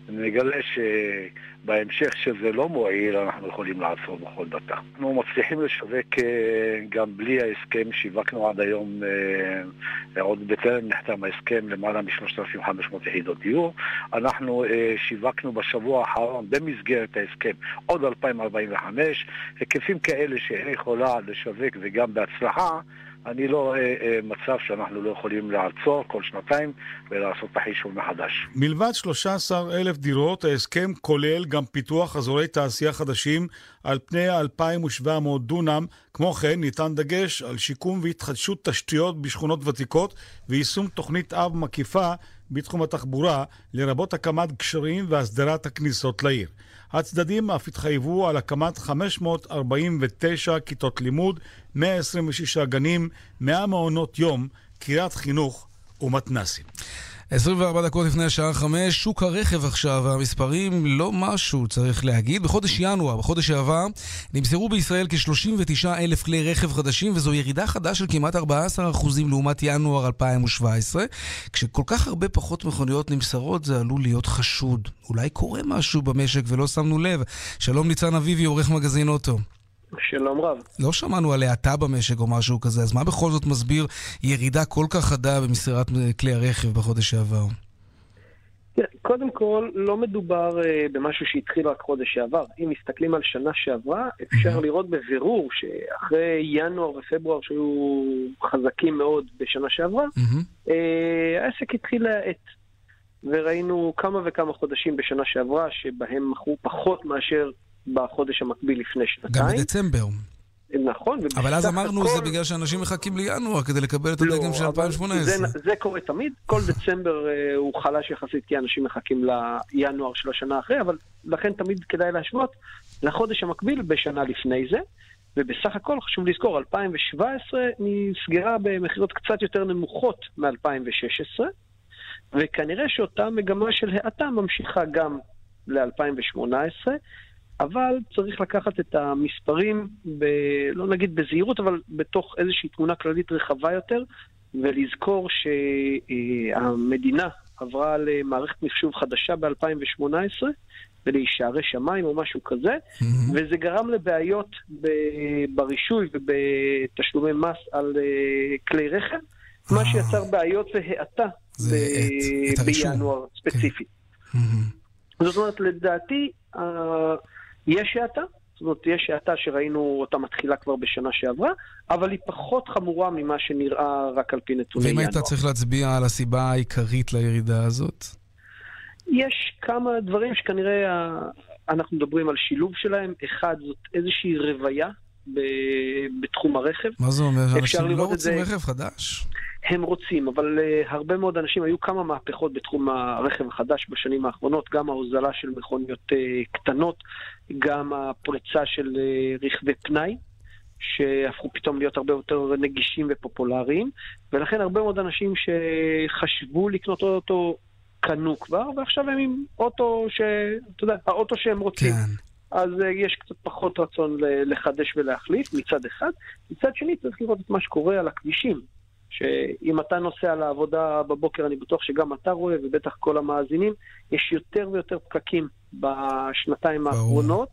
ונגלה שבהמשך שזה לא מועיל, אנחנו יכולים לעצור בכל דקה. אנחנו מצליחים לשווק גם בלי ההסכם, שיווקנו עד היום, עוד בטרם נחתם ההסכם, למעלה מ-3,500 יחידות דיור. אנחנו שיווקנו בשבוע האחרון במסגרת ההסכם עוד 2,045, היקפים כאלה שאין יכולה לשווק וגם בהצלחה. אני לא רואה אה, מצב שאנחנו לא יכולים לעצור כל שנתיים ולעשות את החישוב מחדש. מלבד 13 אלף דירות, ההסכם כולל גם פיתוח אזורי תעשייה חדשים על פני 2,700 דונם. כמו כן, ניתן דגש על שיקום והתחדשות תשתיות בשכונות ותיקות ויישום תוכנית אב מקיפה בתחום התחבורה, לרבות הקמת גשרים והסדרת הכניסות לעיר. הצדדים אף התחייבו על הקמת 549 כיתות לימוד, 126 גנים, 100 מעונות יום, קריית חינוך ומתנסים. 24 דקות לפני השעה 5, שוק הרכב עכשיו, המספרים לא משהו, צריך להגיד. בחודש ינואר, בחודש שעבר, נמסרו בישראל כ-39 אלף כלי רכב חדשים, וזו ירידה חדה של כמעט 14% לעומת ינואר 2017. כשכל כך הרבה פחות מכוניות נמסרות, זה עלול להיות חשוד. אולי קורה משהו במשק ולא שמנו לב. שלום ניצן אביבי, עורך מגזין אוטו. שלום רב. לא שמענו על האטה במשק או משהו כזה, אז מה בכל זאת מסביר ירידה כל כך חדה במסירת כלי הרכב בחודש שעבר? קודם כל, לא מדובר uh, במשהו שהתחיל רק חודש שעבר. אם מסתכלים על שנה שעברה, אפשר mm-hmm. לראות בבירור שאחרי ינואר ופברואר שהיו חזקים מאוד בשנה שעברה, uh, העסק התחיל להאט. וראינו כמה וכמה חודשים בשנה שעברה שבהם מכרו פחות מאשר בחודש המקביל לפני שנתיים. גם בדצמבר. נכון. אבל אז אמרנו הכל... זה בגלל שאנשים מחכים לינואר כדי לקבל את הדגם לא, של 2018. זה, זה קורה תמיד, כל דצמבר uh, הוא חלש יחסית כי אנשים מחכים לינואר של השנה אחרי, אבל לכן תמיד כדאי להשוות לחודש המקביל בשנה לפני זה. ובסך הכל חשוב לזכור, 2017 נסגרה במחירות קצת יותר נמוכות מ-2016, וכנראה שאותה מגמה של האטה ממשיכה גם ל-2018. אבל צריך לקחת את המספרים, ב, לא נגיד בזהירות, אבל בתוך איזושהי תמונה כללית רחבה יותר, ולזכור שהמדינה עברה למערכת מחשוב חדשה ב-2018, ולהישארי שמיים או משהו כזה, mm-hmm. וזה גרם לבעיות ב- ברישוי ובתשלומי מס על uh, כלי רכב, מה אה. שיצר בעיות והאטה ב- בינואר ספציפית. כן. Mm-hmm. זאת אומרת, לדעתי, יש האטה, זאת אומרת, יש האטה שראינו אותה מתחילה כבר בשנה שעברה, אבל היא פחות חמורה ממה שנראה רק על פי נתוני ינואר. ואם היית צריך להצביע על הסיבה העיקרית לירידה הזאת? יש כמה דברים שכנראה אנחנו מדברים על שילוב שלהם. אחד, זאת איזושהי רוויה בתחום הרכב. מה זה אומר? אנשים לא רוצים זה... רכב חדש? הם רוצים, אבל uh, הרבה מאוד אנשים, היו כמה מהפכות בתחום הרכב החדש בשנים האחרונות, גם ההוזלה של מכוניות uh, קטנות, גם הפריצה של uh, רכבי פנאי, שהפכו פתאום להיות הרבה יותר נגישים ופופולריים, ולכן הרבה מאוד אנשים שחשבו לקנות אוטו קנו כבר, ועכשיו הם עם אוטו ש... אתה יודע, האוטו שהם רוצים. כן. אז uh, יש קצת פחות רצון לחדש ולהחליף מצד אחד. מצד שני צריך לראות את מה שקורה על הכבישים. שאם אתה נוסע לעבודה בבוקר, אני בטוח שגם אתה רואה, ובטח כל המאזינים, יש יותר ויותר פקקים בשנתיים האחרונות.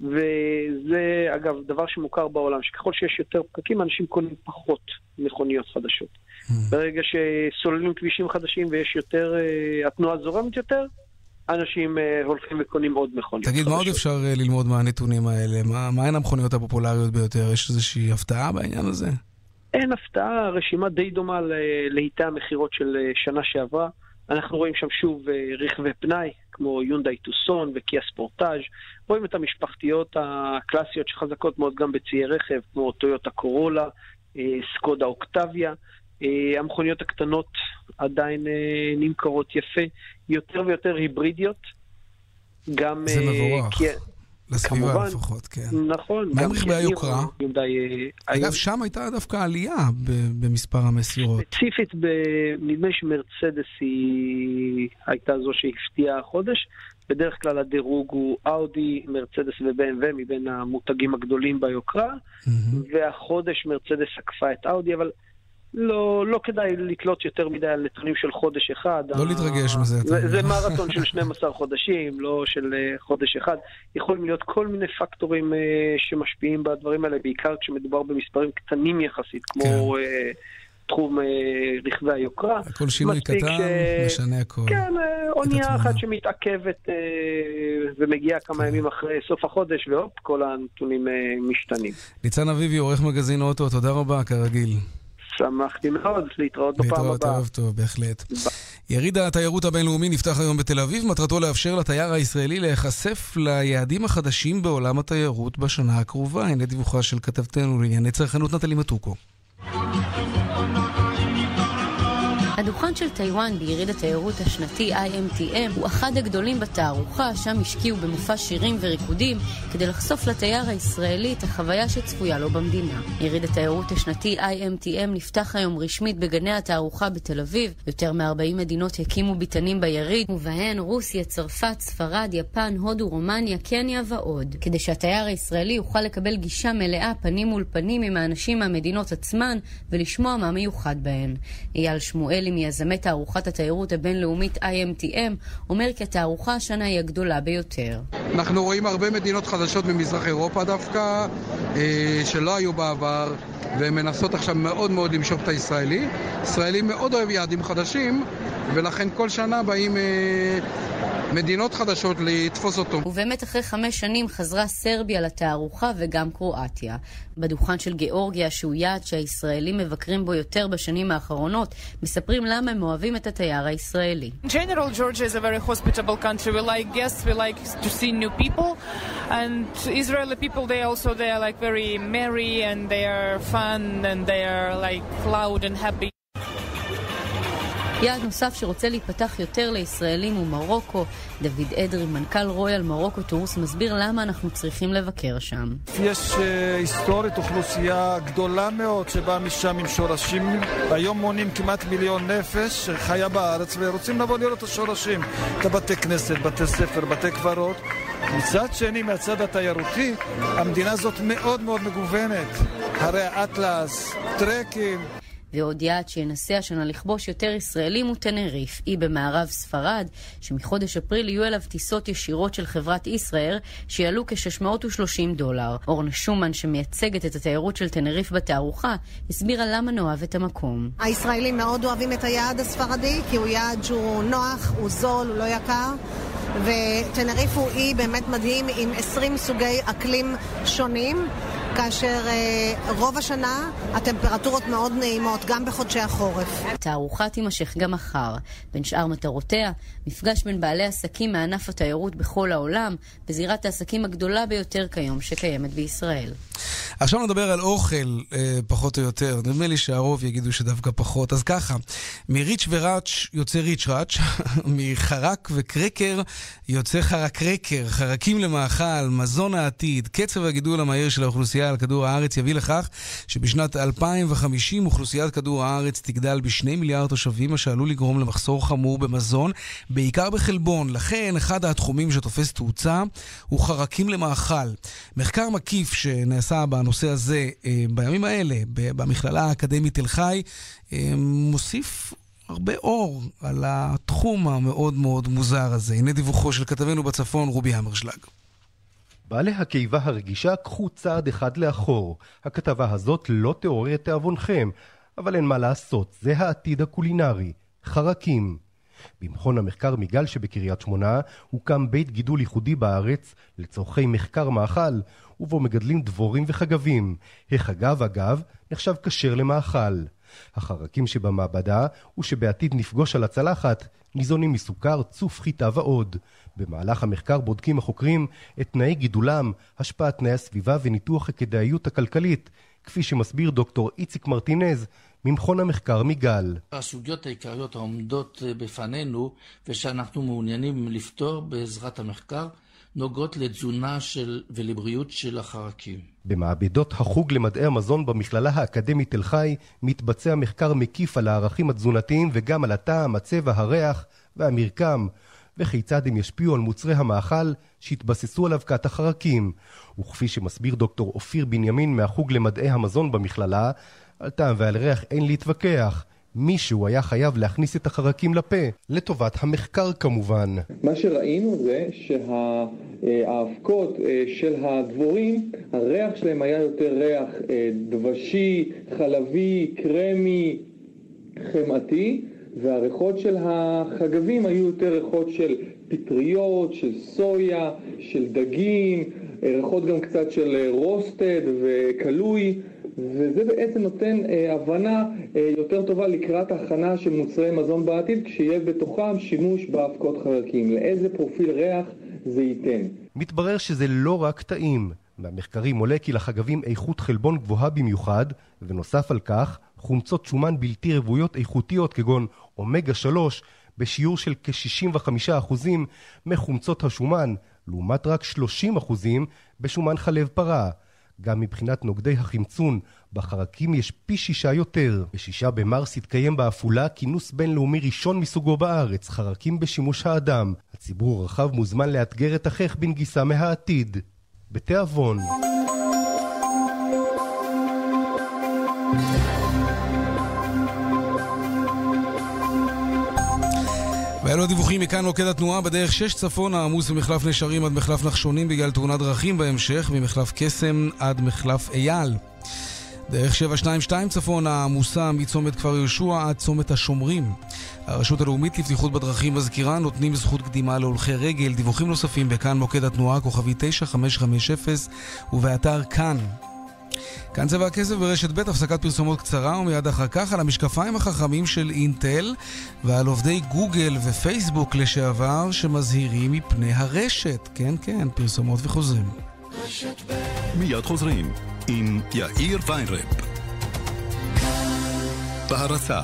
וזה, אגב, דבר שמוכר בעולם, שככל שיש יותר פקקים, אנשים קונים פחות מכוניות חדשות. Mm. ברגע שסוללים כבישים חדשים ויש יותר, uh, התנועה זורמת יותר, אנשים uh, הולכים וקונים עוד מכוניות תגיד. מה עוד אפשר uh, ללמוד מהנתונים האלה? מה, מהן המכוניות הפופולריות ביותר? יש איזושהי הפתעה בעניין הזה? אין הפתעה, רשימה די דומה להיטי המכירות של אה, שנה שעברה. אנחנו רואים שם שוב אה, רכבי פנאי, כמו יונדאי טוסון וקיה ספורטאז'. רואים את המשפחתיות הקלאסיות שחזקות מאוד גם בציי רכב, כמו טויוטה קורולה, אה, סקודה אוקטביה. המכוניות הקטנות עדיין נמכרות יפה, יותר ויותר היברידיות. גם... זה מבורך. לסביבה כמובן, לפחות, כן. נכון. מה עם רכבי היוקרה? אגב, שם הייתה דווקא עלייה במספר המסירות. ספציפית, נדמה שמרצדס היא הייתה זו שהפתיעה החודש. בדרך כלל הדירוג הוא אאודי, מרצדס ו-BMW מבין המותגים הגדולים ביוקרה, mm-hmm. והחודש מרצדס עקפה את אאודי, אבל לא, לא כדאי לתלות יותר מדי על נתונים של חודש אחד. לא להתרגש מזה. זה, זה מרתון של 12 חודשים, לא של uh, חודש אחד. יכולים להיות כל מיני פקטורים uh, שמשפיעים בדברים האלה, בעיקר כשמדובר במספרים קטנים יחסית, כמו כן. uh, תחום uh, רכבי היוקרה. הכל שינוי קטן, ש... משנה הכל. כן, אונייה אחת שמתעכבת uh, ומגיעה כמה כן. ימים אחרי סוף החודש, והופ, כל הנתונים uh, משתנים. ניצן אביבי, עורך מגזין אוטו, תודה רבה, כרגיל. שמחתי מאוד להתראות בפעם הבאה. להתראות טוב, טוב, בהחלט. יריד התיירות הבינלאומי נפתח היום בתל אביב, מטרתו לאפשר לתייר הישראלי להיחשף ליעדים החדשים בעולם התיירות בשנה הקרובה. הנה דיווחה של כתבתנו לענייני צרכנות נטלי מתוקו. הדוכן של טיוואן ביריד התיירות השנתי IMTM הוא אחד הגדולים בתערוכה, שם השקיעו במופע שירים וריקודים כדי לחשוף לתייר הישראלי את החוויה שצפויה לו במדינה. יריד התיירות השנתי IMTM נפתח היום רשמית בגני התערוכה בתל אביב. יותר מ-40 מדינות הקימו ביתנים ביריד, ובהן רוסיה, צרפת, ספרד, יפן, הודו, רומניה, קניה ועוד. כדי שהתייר הישראלי יוכל לקבל גישה מלאה פנים מול פנים עם האנשים מהמדינות עצמן ולשמוע מה מיוחד בהן. אייל שמואל ישראלי מיזמי תערוכת התיירות הבינלאומית IMTM אומר כי התערוכה השנה היא הגדולה ביותר. אנחנו רואים הרבה מדינות חדשות ממזרח אירופה דווקא, אה, שלא היו בעבר, והן מנסות עכשיו מאוד מאוד למשוך את הישראלי. ישראלי מאוד אוהב יעדים חדשים, ולכן כל שנה באים אה, מדינות חדשות לתפוס אותו. ובאמת אחרי חמש שנים חזרה סרביה לתערוכה וגם קרואטיה. בדוכן של גיאורגיה, שהוא יעד שהישראלים מבקרים בו יותר בשנים האחרונות, מספרים למה הם אוהבים את התייר הישראלי. General, and they are fun and they are like loud and happy. יעד נוסף שרוצה להיפתח יותר לישראלים הוא מרוקו. דוד אדרי, מנכ"ל רויאל מרוקו טורוס, מסביר למה אנחנו צריכים לבקר שם. יש uh, היסטורית אוכלוסייה גדולה מאוד שבאה משם עם שורשים. היום מונים כמעט מיליון נפש שחיה בארץ ורוצים לבוא לראות את השורשים. את הבתי כנסת, בתי ספר, בתי קברות. מצד שני, מהצד התיירותי, המדינה הזאת מאוד מאוד מגוונת. הרי האטלס, טרקים. ועוד יעד שינסה השנה לכבוש יותר ישראלים הוא טנריף, אי במערב ספרד, שמחודש אפריל יהיו אליו טיסות ישירות של חברת ישראייר, שיעלו כ-630 דולר. אורנה שומן, שמייצגת את התיירות של טנריף בתערוכה, הסבירה למה נאהב את המקום. הישראלים מאוד אוהבים את היעד הספרדי, כי הוא יעד שהוא נוח, הוא זול, הוא לא יקר. וטנריף הוא אי באמת מדהים עם 20 סוגי אקלים שונים. כאשר אה, רוב השנה הטמפרטורות מאוד נעימות, גם בחודשי החורף. התערוכה תימשך גם מחר. בין שאר מטרותיה, מפגש בין בעלי עסקים מענף התיירות בכל העולם, בזירת העסקים הגדולה ביותר כיום שקיימת בישראל. עכשיו נדבר על אוכל, אה, פחות או יותר. נדמה לי שהרוב יגידו שדווקא פחות. אז ככה, מריץ' וראץ' יוצא ריץ' ראץ', מחרק וקרקר יוצא חרקרקר, חרקים למאכל, מזון העתיד, קצב הגידול המהיר של האוכלוסייה על כדור הארץ יביא לכך שבשנת 2050 אוכלוסיית כדור הארץ תגדל בשני מיליארד תושבים, מה שעלול לגרום למחסור חמור במזון, בעיקר בחלבון. לכן, אחד התחומים שתופס תאוצה הוא חרקים למאכל. מחקר מקיף שנעשה בנושא הזה אה, בימים האלה, במכללה האקדמית תל חי, אה, מוסיף הרבה אור על התחום המאוד מאוד מוזר הזה. הנה דיווחו של כתבנו בצפון, רובי המרשלג. בעלי הקיבה הרגישה, קחו צעד אחד לאחור. הכתבה הזאת לא תעורר את תיאבונכם, אבל אין מה לעשות, זה העתיד הקולינרי. חרקים. במכון המחקר מיגל שבקריית שמונה הוקם בית גידול ייחודי בארץ לצורכי מחקר מאכל, ובו מגדלים דבורים וחגבים. החגב, אגב, נחשב כשר למאכל. החרקים שבמעבדה, ושבעתיד נפגוש על הצלחת, ניזונים מסוכר, צוף, חיטה ועוד. במהלך המחקר בודקים החוקרים את תנאי גידולם, השפעת תנאי הסביבה וניתוח הכדאיות הכלכלית, כפי שמסביר דוקטור איציק מרטינז, ממכון המחקר מגל. הסוגיות העיקריות העומדות בפנינו ושאנחנו מעוניינים לפתור בעזרת המחקר נוגעות לתזונה של, ולבריאות של החרקים. במעבדות החוג למדעי המזון במכללה האקדמית תל חי מתבצע מחקר מקיף על הערכים התזונתיים וגם על הטעם, הצבע, הריח והמרקם וכיצד הם ישפיעו על מוצרי המאכל שהתבססו על אבקת החרקים. וכפי שמסביר דוקטור אופיר בנימין מהחוג למדעי המזון במכללה, על טעם ועל ריח אין להתווכח. מישהו היה חייב להכניס את החרקים לפה, לטובת המחקר כמובן. מה שראינו זה שהאבקות אה, של הדבורים, הריח שלהם היה יותר ריח אה, דבשי, חלבי, קרמי, חמאתי, והריחות של החגבים היו יותר ריחות של פטריות, של סויה, של דגים, ריחות גם קצת של רוסטד וקלוי. וזה בעצם נותן אה, הבנה אה, יותר טובה לקראת הכנה של מוצרי מזון בעתיד, כשיהיה בתוכם שימוש באבקות חרקים. לאיזה פרופיל ריח זה ייתן. מתברר שזה לא רק טעים. מהמחקרים עולה כי לחגבים איכות חלבון גבוהה במיוחד, ונוסף על כך, חומצות שומן בלתי רוויות איכותיות כגון אומגה 3 בשיעור של כ-65% מחומצות השומן, לעומת רק 30% בשומן חלב פרה. גם מבחינת נוגדי החמצון, בחרקים יש פי שישה יותר. בשישה במרס התקיים בעפולה כינוס בינלאומי ראשון מסוגו בארץ, חרקים בשימוש האדם. הציבור הרחב מוזמן לאתגר את החך בנגיסה מהעתיד. בתיאבון. ואלו הדיווחים מכאן מוקד התנועה בדרך 6 צפונה עמוס ממחלף נשרים עד מחלף נחשונים בגלל תאונת דרכים בהמשך, ממחלף קסם עד מחלף אייל. דרך 722 צפונה עמוסה מצומת כפר יהושע עד צומת השומרים. הרשות הלאומית לבטיחות בדרכים מזכירה נותנים זכות קדימה להולכי רגל. דיווחים נוספים בכאן מוקד התנועה כוכבי 9550 ובאתר כאן. כאן צבע הכסף ברשת ב', הפסקת פרסומות קצרה ומיד אחר כך על המשקפיים החכמים של אינטל ועל עובדי גוגל ופייסבוק לשעבר שמזהירים מפני הרשת. כן, כן, פרסומות וחוזרים. מיד חוזרים עם יאיר ויינרב. בהרצה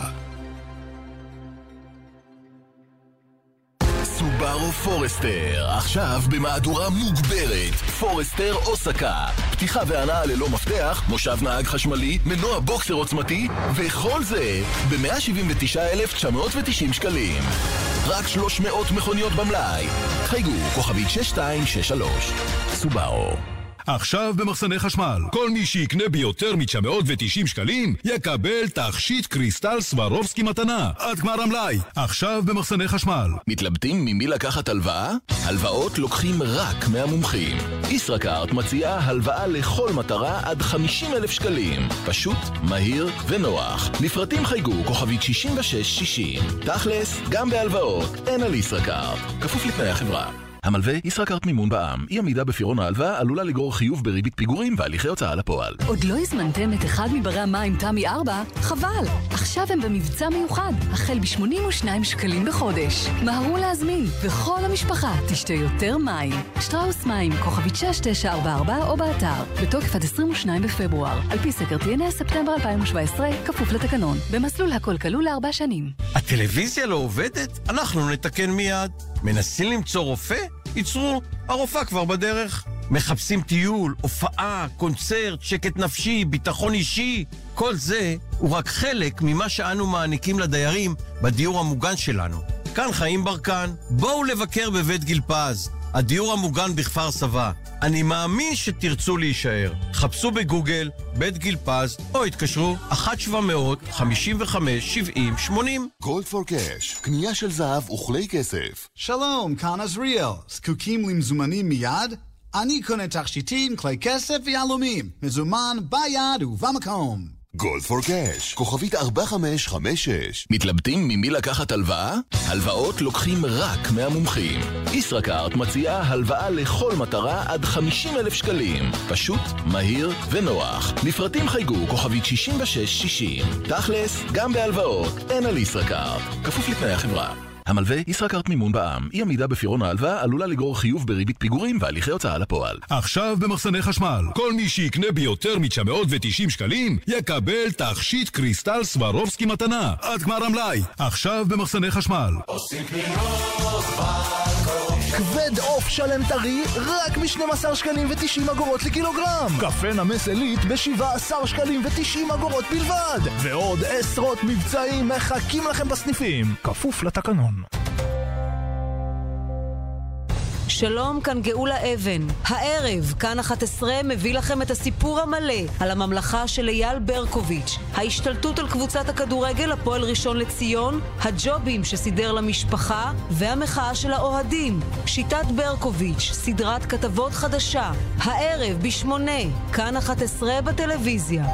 סובארו פורסטר, עכשיו במהדורה מוגברת. פורסטר אוסקה. פתיחה והנעה ללא מפתח, מושב נהג חשמלי, מנוע בוקסר עוצמתי, וכל זה ב-179,990 שקלים. רק 300 מכוניות במלאי. חייגו, כוכבית 6263. סובארו. עכשיו במחסני חשמל, כל מי שיקנה ביותר מ-990 שקלים, יקבל תכשיט קריסטל סברובסקי מתנה, עד גמר המלאי. עכשיו במחסני חשמל. מתלבטים ממי לקחת הלוואה? הלוואות לוקחים רק מהמומחים. ישראכרט מציעה הלוואה לכל מטרה עד 50 אלף שקלים. פשוט, מהיר ונוח. לפרטים חייגו כוכבית 6660. תכלס, גם בהלוואות, אין על ישראכרט. כפוף לתנאי החברה. המלווה ישראכרט מימון בע"מ. אי עמידה בפירעון ההלוואה עלולה לגרור חיוב בריבית פיגורים והליכי הוצאה לפועל. עוד לא הזמנתם את אחד מברי המים תמי 4? חבל! עכשיו הם במבצע מיוחד, החל ב-82 שקלים בחודש. מהרו להזמין, וכל המשפחה תשתה יותר מים. שטראוס מים, כוכבית 6944 או באתר, בתוקף עד 22 בפברואר. על פי סקר TNS, ספטמבר 2017, כפוף לתקנון. במסלול הכל כלול לארבע שנים. הטלוויזיה לא עובדת? אנחנו נתקן מיד. מנסים למצוא רופא? ייצרו, הרופאה כבר בדרך. מחפשים טיול, הופעה, קונצרט, שקט נפשי, ביטחון אישי. כל זה הוא רק חלק ממה שאנו מעניקים לדיירים בדיור המוגן שלנו. כאן חיים ברקן, בואו לבקר בבית גיל פז, הדיור המוגן בכפר סבא. אני מאמין שתרצו להישאר. חפשו בגוגל, בית גיל פז, או התקשרו 1-700-55-70-80. גולד פור קאש, קנייה של זהב וכלי כסף. שלום, כאן עזריאל. זקוקים למזומנים מיד? אני קונה תכשיטים, כלי כסף ויהלומים. מזומן ביד ובמקום. גולד פור קאש, כוכבית 4556. מתלבטים ממי לקחת הלוואה? הלוואות לוקחים רק מהמומחים. ישראכרט מציעה הלוואה לכל מטרה עד 50 אלף שקלים. פשוט, מהיר ונוח. לפרטים חייגו כוכבית 6660. תכלס, גם בהלוואות, אין על ישראכרט. כפוף לתנאי החברה. המלווה ישראכרט מימון בע"מ. אי עמידה בפירעון ההלוואה עלולה לגרור חיוב בריבית פיגורים והליכי הוצאה לפועל. עכשיו במחסני חשמל, כל מי שיקנה ביותר מ-990 שקלים, יקבל תכשיט קריסטל סברובסקי מתנה, עד גמר המלאי. עכשיו במחסני חשמל. עושים קניות. כבד עוף שלם טרי, רק ב-12 שקלים ו-90 אגורות לקילוגרם. קפה נמס עילית ב-17 שקלים ו-90 אגורות בלבד. ועוד עשרות מבצעים מחכים לכם בסניפים. כפוף לתקנון. שלום, כאן גאולה אבן. הערב, כאן 11 מביא לכם את הסיפור המלא על הממלכה של אייל ברקוביץ', ההשתלטות על קבוצת הכדורגל הפועל ראשון לציון, הג'ובים שסידר למשפחה והמחאה של האוהדים. שיטת ברקוביץ', סדרת כתבות חדשה. הערב בשמונה, כאן 11 בטלוויזיה.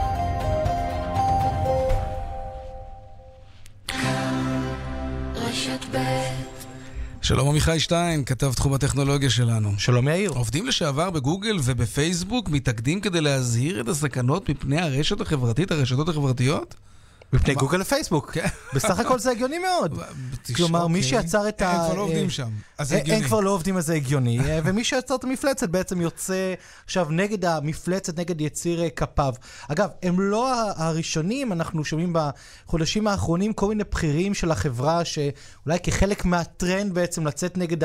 רשת ב' שלום עמיחי שטיין, כתב תחום הטכנולוגיה שלנו. שלום יאיר. עובדים לשעבר בגוגל ובפייסבוק מתאגדים כדי להזהיר את הסכנות מפני הרשת החברתית, הרשתות החברתיות? מפני גוגל ופייסבוק. כן. בסך הכל זה הגיוני מאוד. כלומר, מי אוקיי. שיצר את ה... הם כבר לא עובדים שם, אז זה הגיוני. הם כבר לא עובדים, אז זה הגיוני. ומי שיצר את המפלצת בעצם יוצא עכשיו נגד המפלצת, נגד יציר אה, כפיו. אגב, הם לא הראשונים, אנחנו שומעים בחודשים האחרונים כל מיני בכירים של החברה, שאולי כחלק מהטרנד בעצם לצאת נגד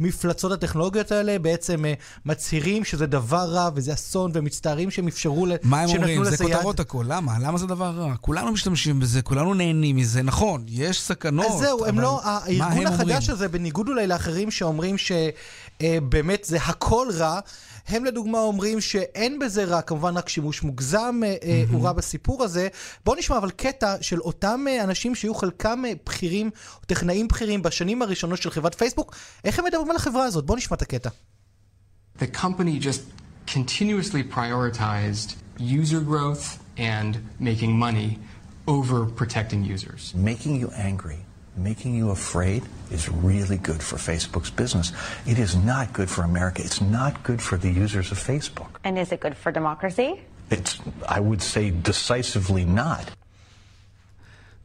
המפלצות הטכנולוגיות האלה, בעצם אה, מצהירים שזה דבר רע וזה אסון, ומצטערים שהם אפשרו... מה הם אומרים? זה כותרות הכל. למה? למה זה דבר רע? כולנו משתמשים משתמשים בזה, כולנו נהנים מזה, נכון, יש סכנות. אז זהו, הם לא, הארגון החדש הזה, בניגוד אולי לאחרים שאומרים שבאמת זה הכל רע, הם לדוגמה אומרים שאין בזה רע, כמובן רק שימוש מוגזם mm-hmm. הוא רע בסיפור הזה. בואו נשמע אבל קטע של אותם אנשים שהיו חלקם בכירים, טכנאים בכירים בשנים הראשונות של חברת פייסבוק, איך הם מדברים על החברה הזאת? בואו נשמע את הקטע. The company just continuously prioritized user growth and making money over protecting users. Making you angry, making you afraid is really good for Facebook's business. It is not good for America. It's not good for the users of Facebook. And is it good for democracy? It's, I would say, decisively not.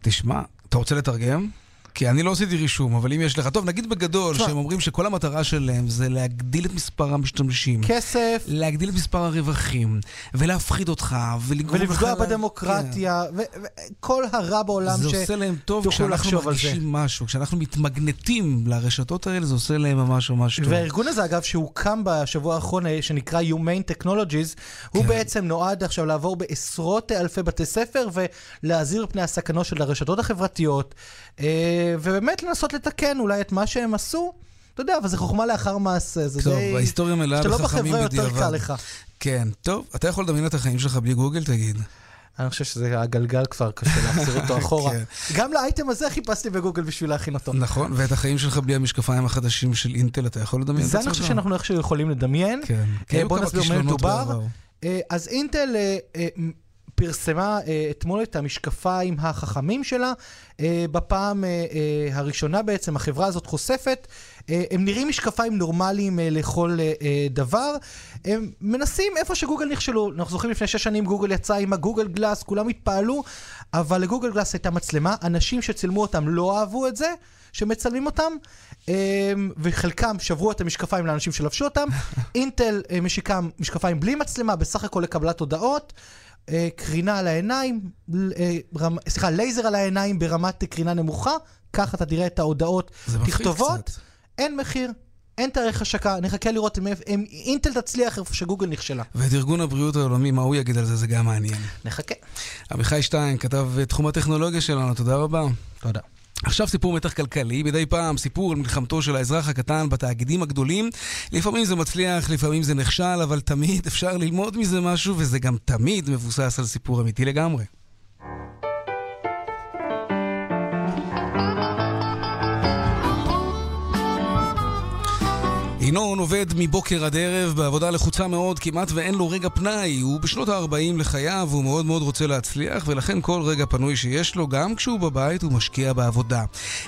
תשמע, אתה רוצה לתרגם? כי אני לא עשיתי רישום, אבל אם יש לך... טוב, נגיד בגדול, שהם אומרים שכל המטרה שלהם זה להגדיל את מספר המשתמשים. כסף. להגדיל את מספר הרווחים, ולהפחיד אותך, ולגרום לך... ולפגוע בדמוקרטיה, וכל הרע בעולם ש... זה עושה להם טוב כשאנחנו מרגישים משהו. כשאנחנו מתמגנטים לרשתות האלה, זה עושה להם ממש ממש טוב. והארגון הזה, אגב, שהוקם בשבוע האחרון, אה, שנקרא Humane Technologies, הוא כן. בעצם נועד עכשיו לעבור בעשרות אלפי בתי ספר ולהזהיר פני הסכנות של הרשתות החברתיות. אה, ובאמת לנסות לתקן אולי את מה שהם עשו. אתה יודע, אבל זה חוכמה לאחר מעשה, זה טוב, די... טוב, ההיסטוריה מלאה בחכמים בדיעבד. שאתה לא בחברה יותר קל לך. כן, טוב, אתה יכול לדמיין את החיים שלך בלי גוגל, תגיד. אני חושב שזה הגלגל כבר קשה להחזיר אותו אחורה. כן. גם לאייטם הזה חיפשתי בגוגל בשביל להכין אותו. נכון, ואת החיים שלך בלי המשקפיים החדשים של אינטל, אתה יכול לדמיין את זה? זה אני חושב שאנחנו איכשהו יכולים לדמיין. כן, כן, בוא נסביר מה מדובר. אה, אז אינטל אה, אה, פרסמה אה, אתמול את המשקפיים החכמים שלה. אה, בפעם אה, אה, הראשונה בעצם החברה הזאת חושפת. אה, הם נראים משקפיים נורמליים אה, לכל אה, אה, דבר. הם מנסים איפה שגוגל נכשלו. אנחנו זוכרים לפני שש שנים גוגל יצא עם הגוגל גלאס, כולם התפעלו, אבל לגוגל גלאס הייתה מצלמה. אנשים שצילמו אותם לא אהבו את זה. שמצלמים אותם, אה, וחלקם שברו את המשקפיים לאנשים שלבשו אותם. אינטל אה, משיקה משקפיים בלי מצלמה, בסך הכל לקבלת הודעות. אה, קרינה על העיניים, אה, רמ, סליחה, לייזר על העיניים ברמת קרינה נמוכה, ככה אתה תראה את ההודעות, תכתובות, אין מחיר. אין תאריך השקה, נחכה לראות אם, אם אינטל תצליח איפה שגוגל נכשלה. ואת ארגון הבריאות העולמי, מה הוא יגיד על זה, זה גם מעניין. נחכה. עמיחי שטיין, כתב תחום הטכנולוגיה שלנו, תודה רבה. תודה. עכשיו סיפור מתח כלכלי, מדי פעם סיפור על מלחמתו של האזרח הקטן בתאגידים הגדולים. לפעמים זה מצליח, לפעמים זה נכשל, אבל תמיד אפשר ללמוד מזה משהו, וזה גם תמיד מבוסס על סיפור אמיתי לגמרי. ינון עובד מבוקר עד ערב בעבודה לחוצה מאוד, כמעט ואין לו רגע פנאי. הוא בשנות ה-40 לחייו, הוא מאוד מאוד רוצה להצליח, ולכן כל רגע פנוי שיש לו, גם כשהוא בבית, הוא משקיע בעבודה.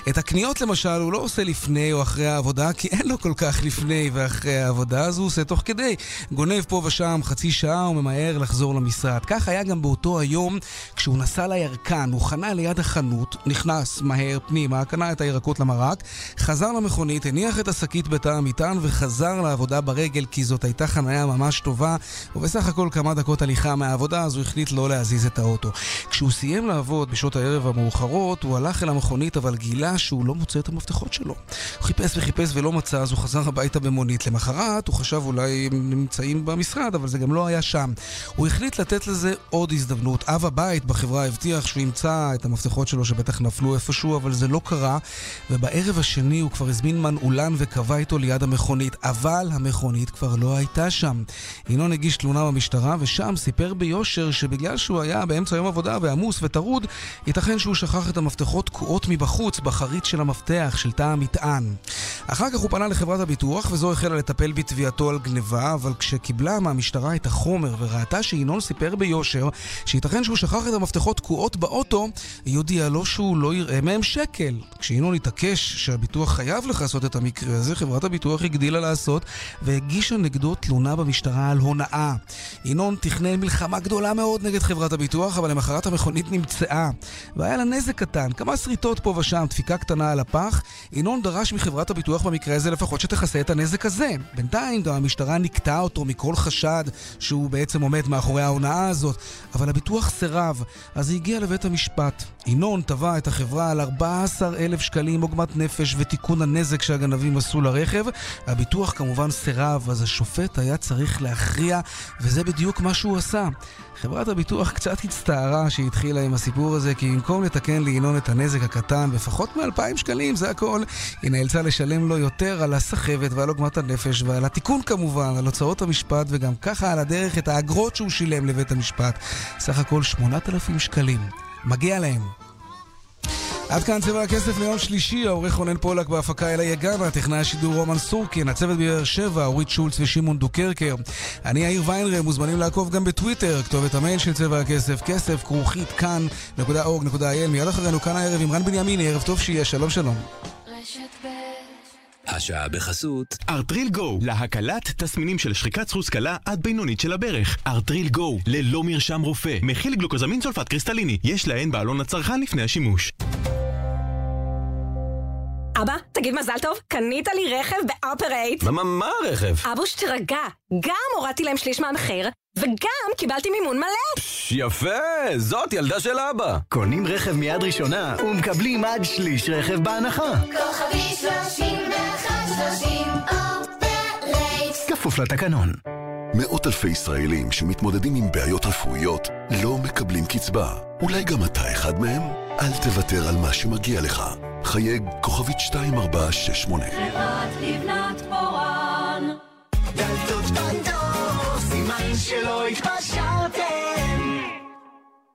את הקניות למשל הוא לא עושה לפני או אחרי העבודה, כי אין לו כל כך לפני ואחרי העבודה, אז הוא עושה תוך כדי. גונב פה ושם חצי שעה וממהר לחזור למשרד. כך היה גם באותו היום, כשהוא נסע לירקן, הוא חנה ליד החנות, נכנס מהר פנימה, קנה את הירקות למרק, חזר למכונית, הניח את השקית בתא המטען וחזר לעבודה ברגל כי זאת הייתה חניה ממש טובה, ובסך הכל כמה דקות הליכה מהעבודה, אז הוא החליט לא להזיז את האוטו. כשהוא סיים לעבוד בשעות הערב המאוחרות, הוא הלך אל המכונית, אבל גילה שהוא לא מוצא את המפתחות שלו. הוא חיפש וחיפש ולא מצא, אז הוא חזר הביתה במונית. למחרת הוא חשב אולי הם נמצאים במשרד, אבל זה גם לא היה שם. הוא החליט לתת לזה עוד הזדמנות. אב הבית בחברה הבטיח שהוא ימצא את המפתחות שלו שבטח נפלו איפשהו, אבל זה לא קרה, ובערב השני הוא כבר הזמין מנעולן וקבע איתו ליד המכונית. המכונית, אבל המכונית כבר לא הייתה שם. ינון הגיש תלונה במשטרה, ושם סיפר ביושר שבגלל שהוא היה באמצע יום עבודה ועמוס וטרוד, ייתכן שהוא שכח את המפתחות תקועות מבחוץ, בחריץ של המפתח, של תא המטען. אחר כך הוא פנה לחברת הביטוח, וזו החלה לטפל בתביעתו על גניבה, אבל כשקיבלה מהמשטרה את החומר וראתה שינון סיפר ביושר שייתכן שהוא שכח את המפתחות תקועות באוטו, היא הודיעה לו שהוא לא יראה מהם שקל. כשינון התעקש שהביטוח חייב לכסות את המקרה הזה, חברת הביטוח הגדילה הגדילה לעשות, והגישה נגדו תלונה במשטרה על הונאה. ינון תכנן מלחמה גדולה מאוד נגד חברת הביטוח, אבל למחרת המכונית נמצאה. והיה לה נזק קטן, כמה שריטות פה ושם, דפיקה קטנה על הפח. ינון דרש מחברת הביטוח במקרה הזה לפחות שתכסה את הנזק הזה. בינתיים גם המשטרה נקטעה אותו מכל חשד שהוא בעצם עומד מאחורי ההונאה הזאת, אבל הביטוח סירב, אז היא הגיעה לבית המשפט. ינון תבע את החברה על 14,000 שקלים עוגמת נפש ותיקון הנזק שהגנבים עשו לרכב. הביטוח כמובן סירב, אז השופט היה צריך להכריע, וזה בדיוק מה שהוא עשה. חברת הביטוח קצת הצטערה שהיא התחילה עם הסיפור הזה, כי במקום לתקן לינון את הנזק הקטן בפחות מ-2,000 שקלים, זה הכל, היא נאלצה לשלם לו יותר על הסחבת ועל עוגמת הנפש ועל התיקון כמובן, על הוצאות המשפט וגם ככה על הדרך את האגרות שהוא שילם לבית המשפט. סך הכל 8,000 שקלים. מגיע להם. עד כאן צבע הכסף ליום שלישי, העורך רונן פולק בהפקה אלה יגנה, טכנאי השידור רומן סורקין, הצוות בבאר שבע, אורית שולץ ושמעון דוקרקר. אני יאיר ויינרב, מוזמנים לעקוב גם בטוויטר, כתובת המייל של צבע הכסף, כסף, כרוכית, כאן.org.il. מיד אחרינו כאן הערב עם רן בנימיני, ערב טוב שיהיה, שלום שלום. השעה בחסות ארטריל גו, להקלת תסמינים של שחיקת סחוס קלה עד בינונית של הברך. ארטריל גו, ללא מרשם רופא, מכיל גלוקוזמין סולפט קריסטליני, יש לעיין בעלון הצרכן לפני השימוש. אבא, תגיד מזל טוב, קנית לי רכב באופרייט. מה, מה, מה הרכב? אבוש, תרגע. גם הורדתי להם שליש מהמחיר, וגם קיבלתי מימון מלא. פש, יפה, זאת ילדה של אבא. קונים רכב מיד ראשונה ומקבלים עד שליש רכב בהנחה. כוכבי שלושים ואחת שלושים אופרייט. כפוף לתקנון. מאות אלפי ישראלים שמתמודדים עם בעיות רפואיות לא מקבלים קצבה. אולי גם אתה אחד מהם? אל תוותר על מה שמגיע לך. חייג כוכבית 2468. חברת לבנת פורן. דלתות פנדור, סימן שלא התפשרתם.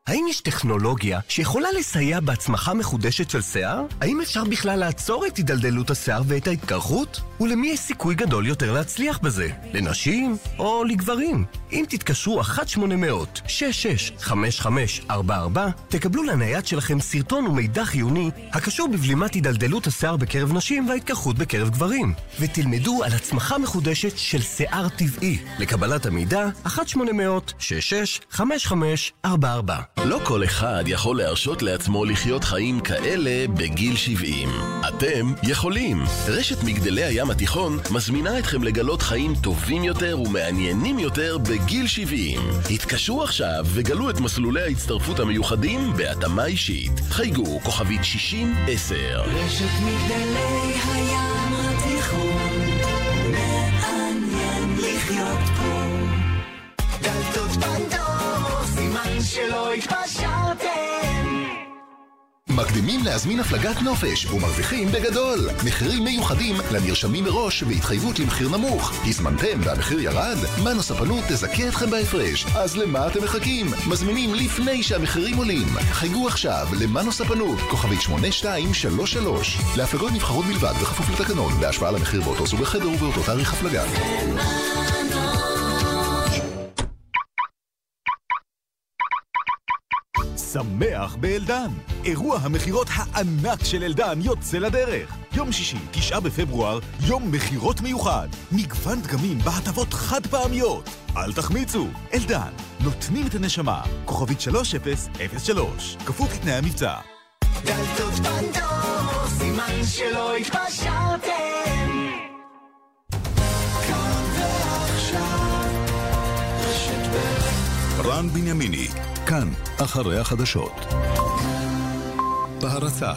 האם יש טכנולוגיה שיכולה לסייע בהצמחה מחודשת של שיער? האם אפשר בכלל לעצור את הידלדלות השיער ואת ההתקרחות? ולמי יש סיכוי גדול יותר להצליח בזה? לנשים או לגברים? אם תתקשרו 1-800-665544, תקבלו לנייד שלכם סרטון ומידע חיוני הקשור בבלימת הידלדלות השיער בקרב נשים וההתקרחות בקרב גברים, ותלמדו על הצמחה מחודשת של שיער טבעי. לקבלת המידע, 1-800-665544. לא כל אחד יכול להרשות לעצמו לחיות חיים כאלה בגיל 70. אתם יכולים. רשת מגדלי הים התיכון מזמינה אתכם לגלות חיים טובים יותר ומעניינים יותר בגיל 70. התקשרו עכשיו וגלו את מסלולי ההצטרפות המיוחדים בהתאמה אישית. חייגו כוכבית 60-10. רשת מגדלי הים מקדימים להזמין הפלגת נופש ומרוויחים בגדול. מחירים מיוחדים לנרשמים מראש והתחייבות למחיר נמוך. הזמנתם והמחיר ירד? מנו ספנות תזכה אתכם בהפרש. אז למה אתם מחכים? מזמינים לפני שהמחירים עולים. חייגו עכשיו למנו ספנות, כוכבית 8233. להפלגות נבחרות בלבד בכפוף לתקנון, בהשוואה למחיר באותו סוג החדר ובאותו תאריך הפלגה. שמח באלדן. אירוע המכירות הענק של אלדן יוצא לדרך. יום שישי, תשעה בפברואר, יום מכירות מיוחד. מגוון דגמים בהטבות חד פעמיות. אל תחמיצו, אלדן, נותנים את הנשמה. כוכבית 3003, כפוף לתנאי המבצע. דלתות פנדור, סימן שלא התפשרתם. רן בנימיני, כאן, אחרי החדשות. בהרצה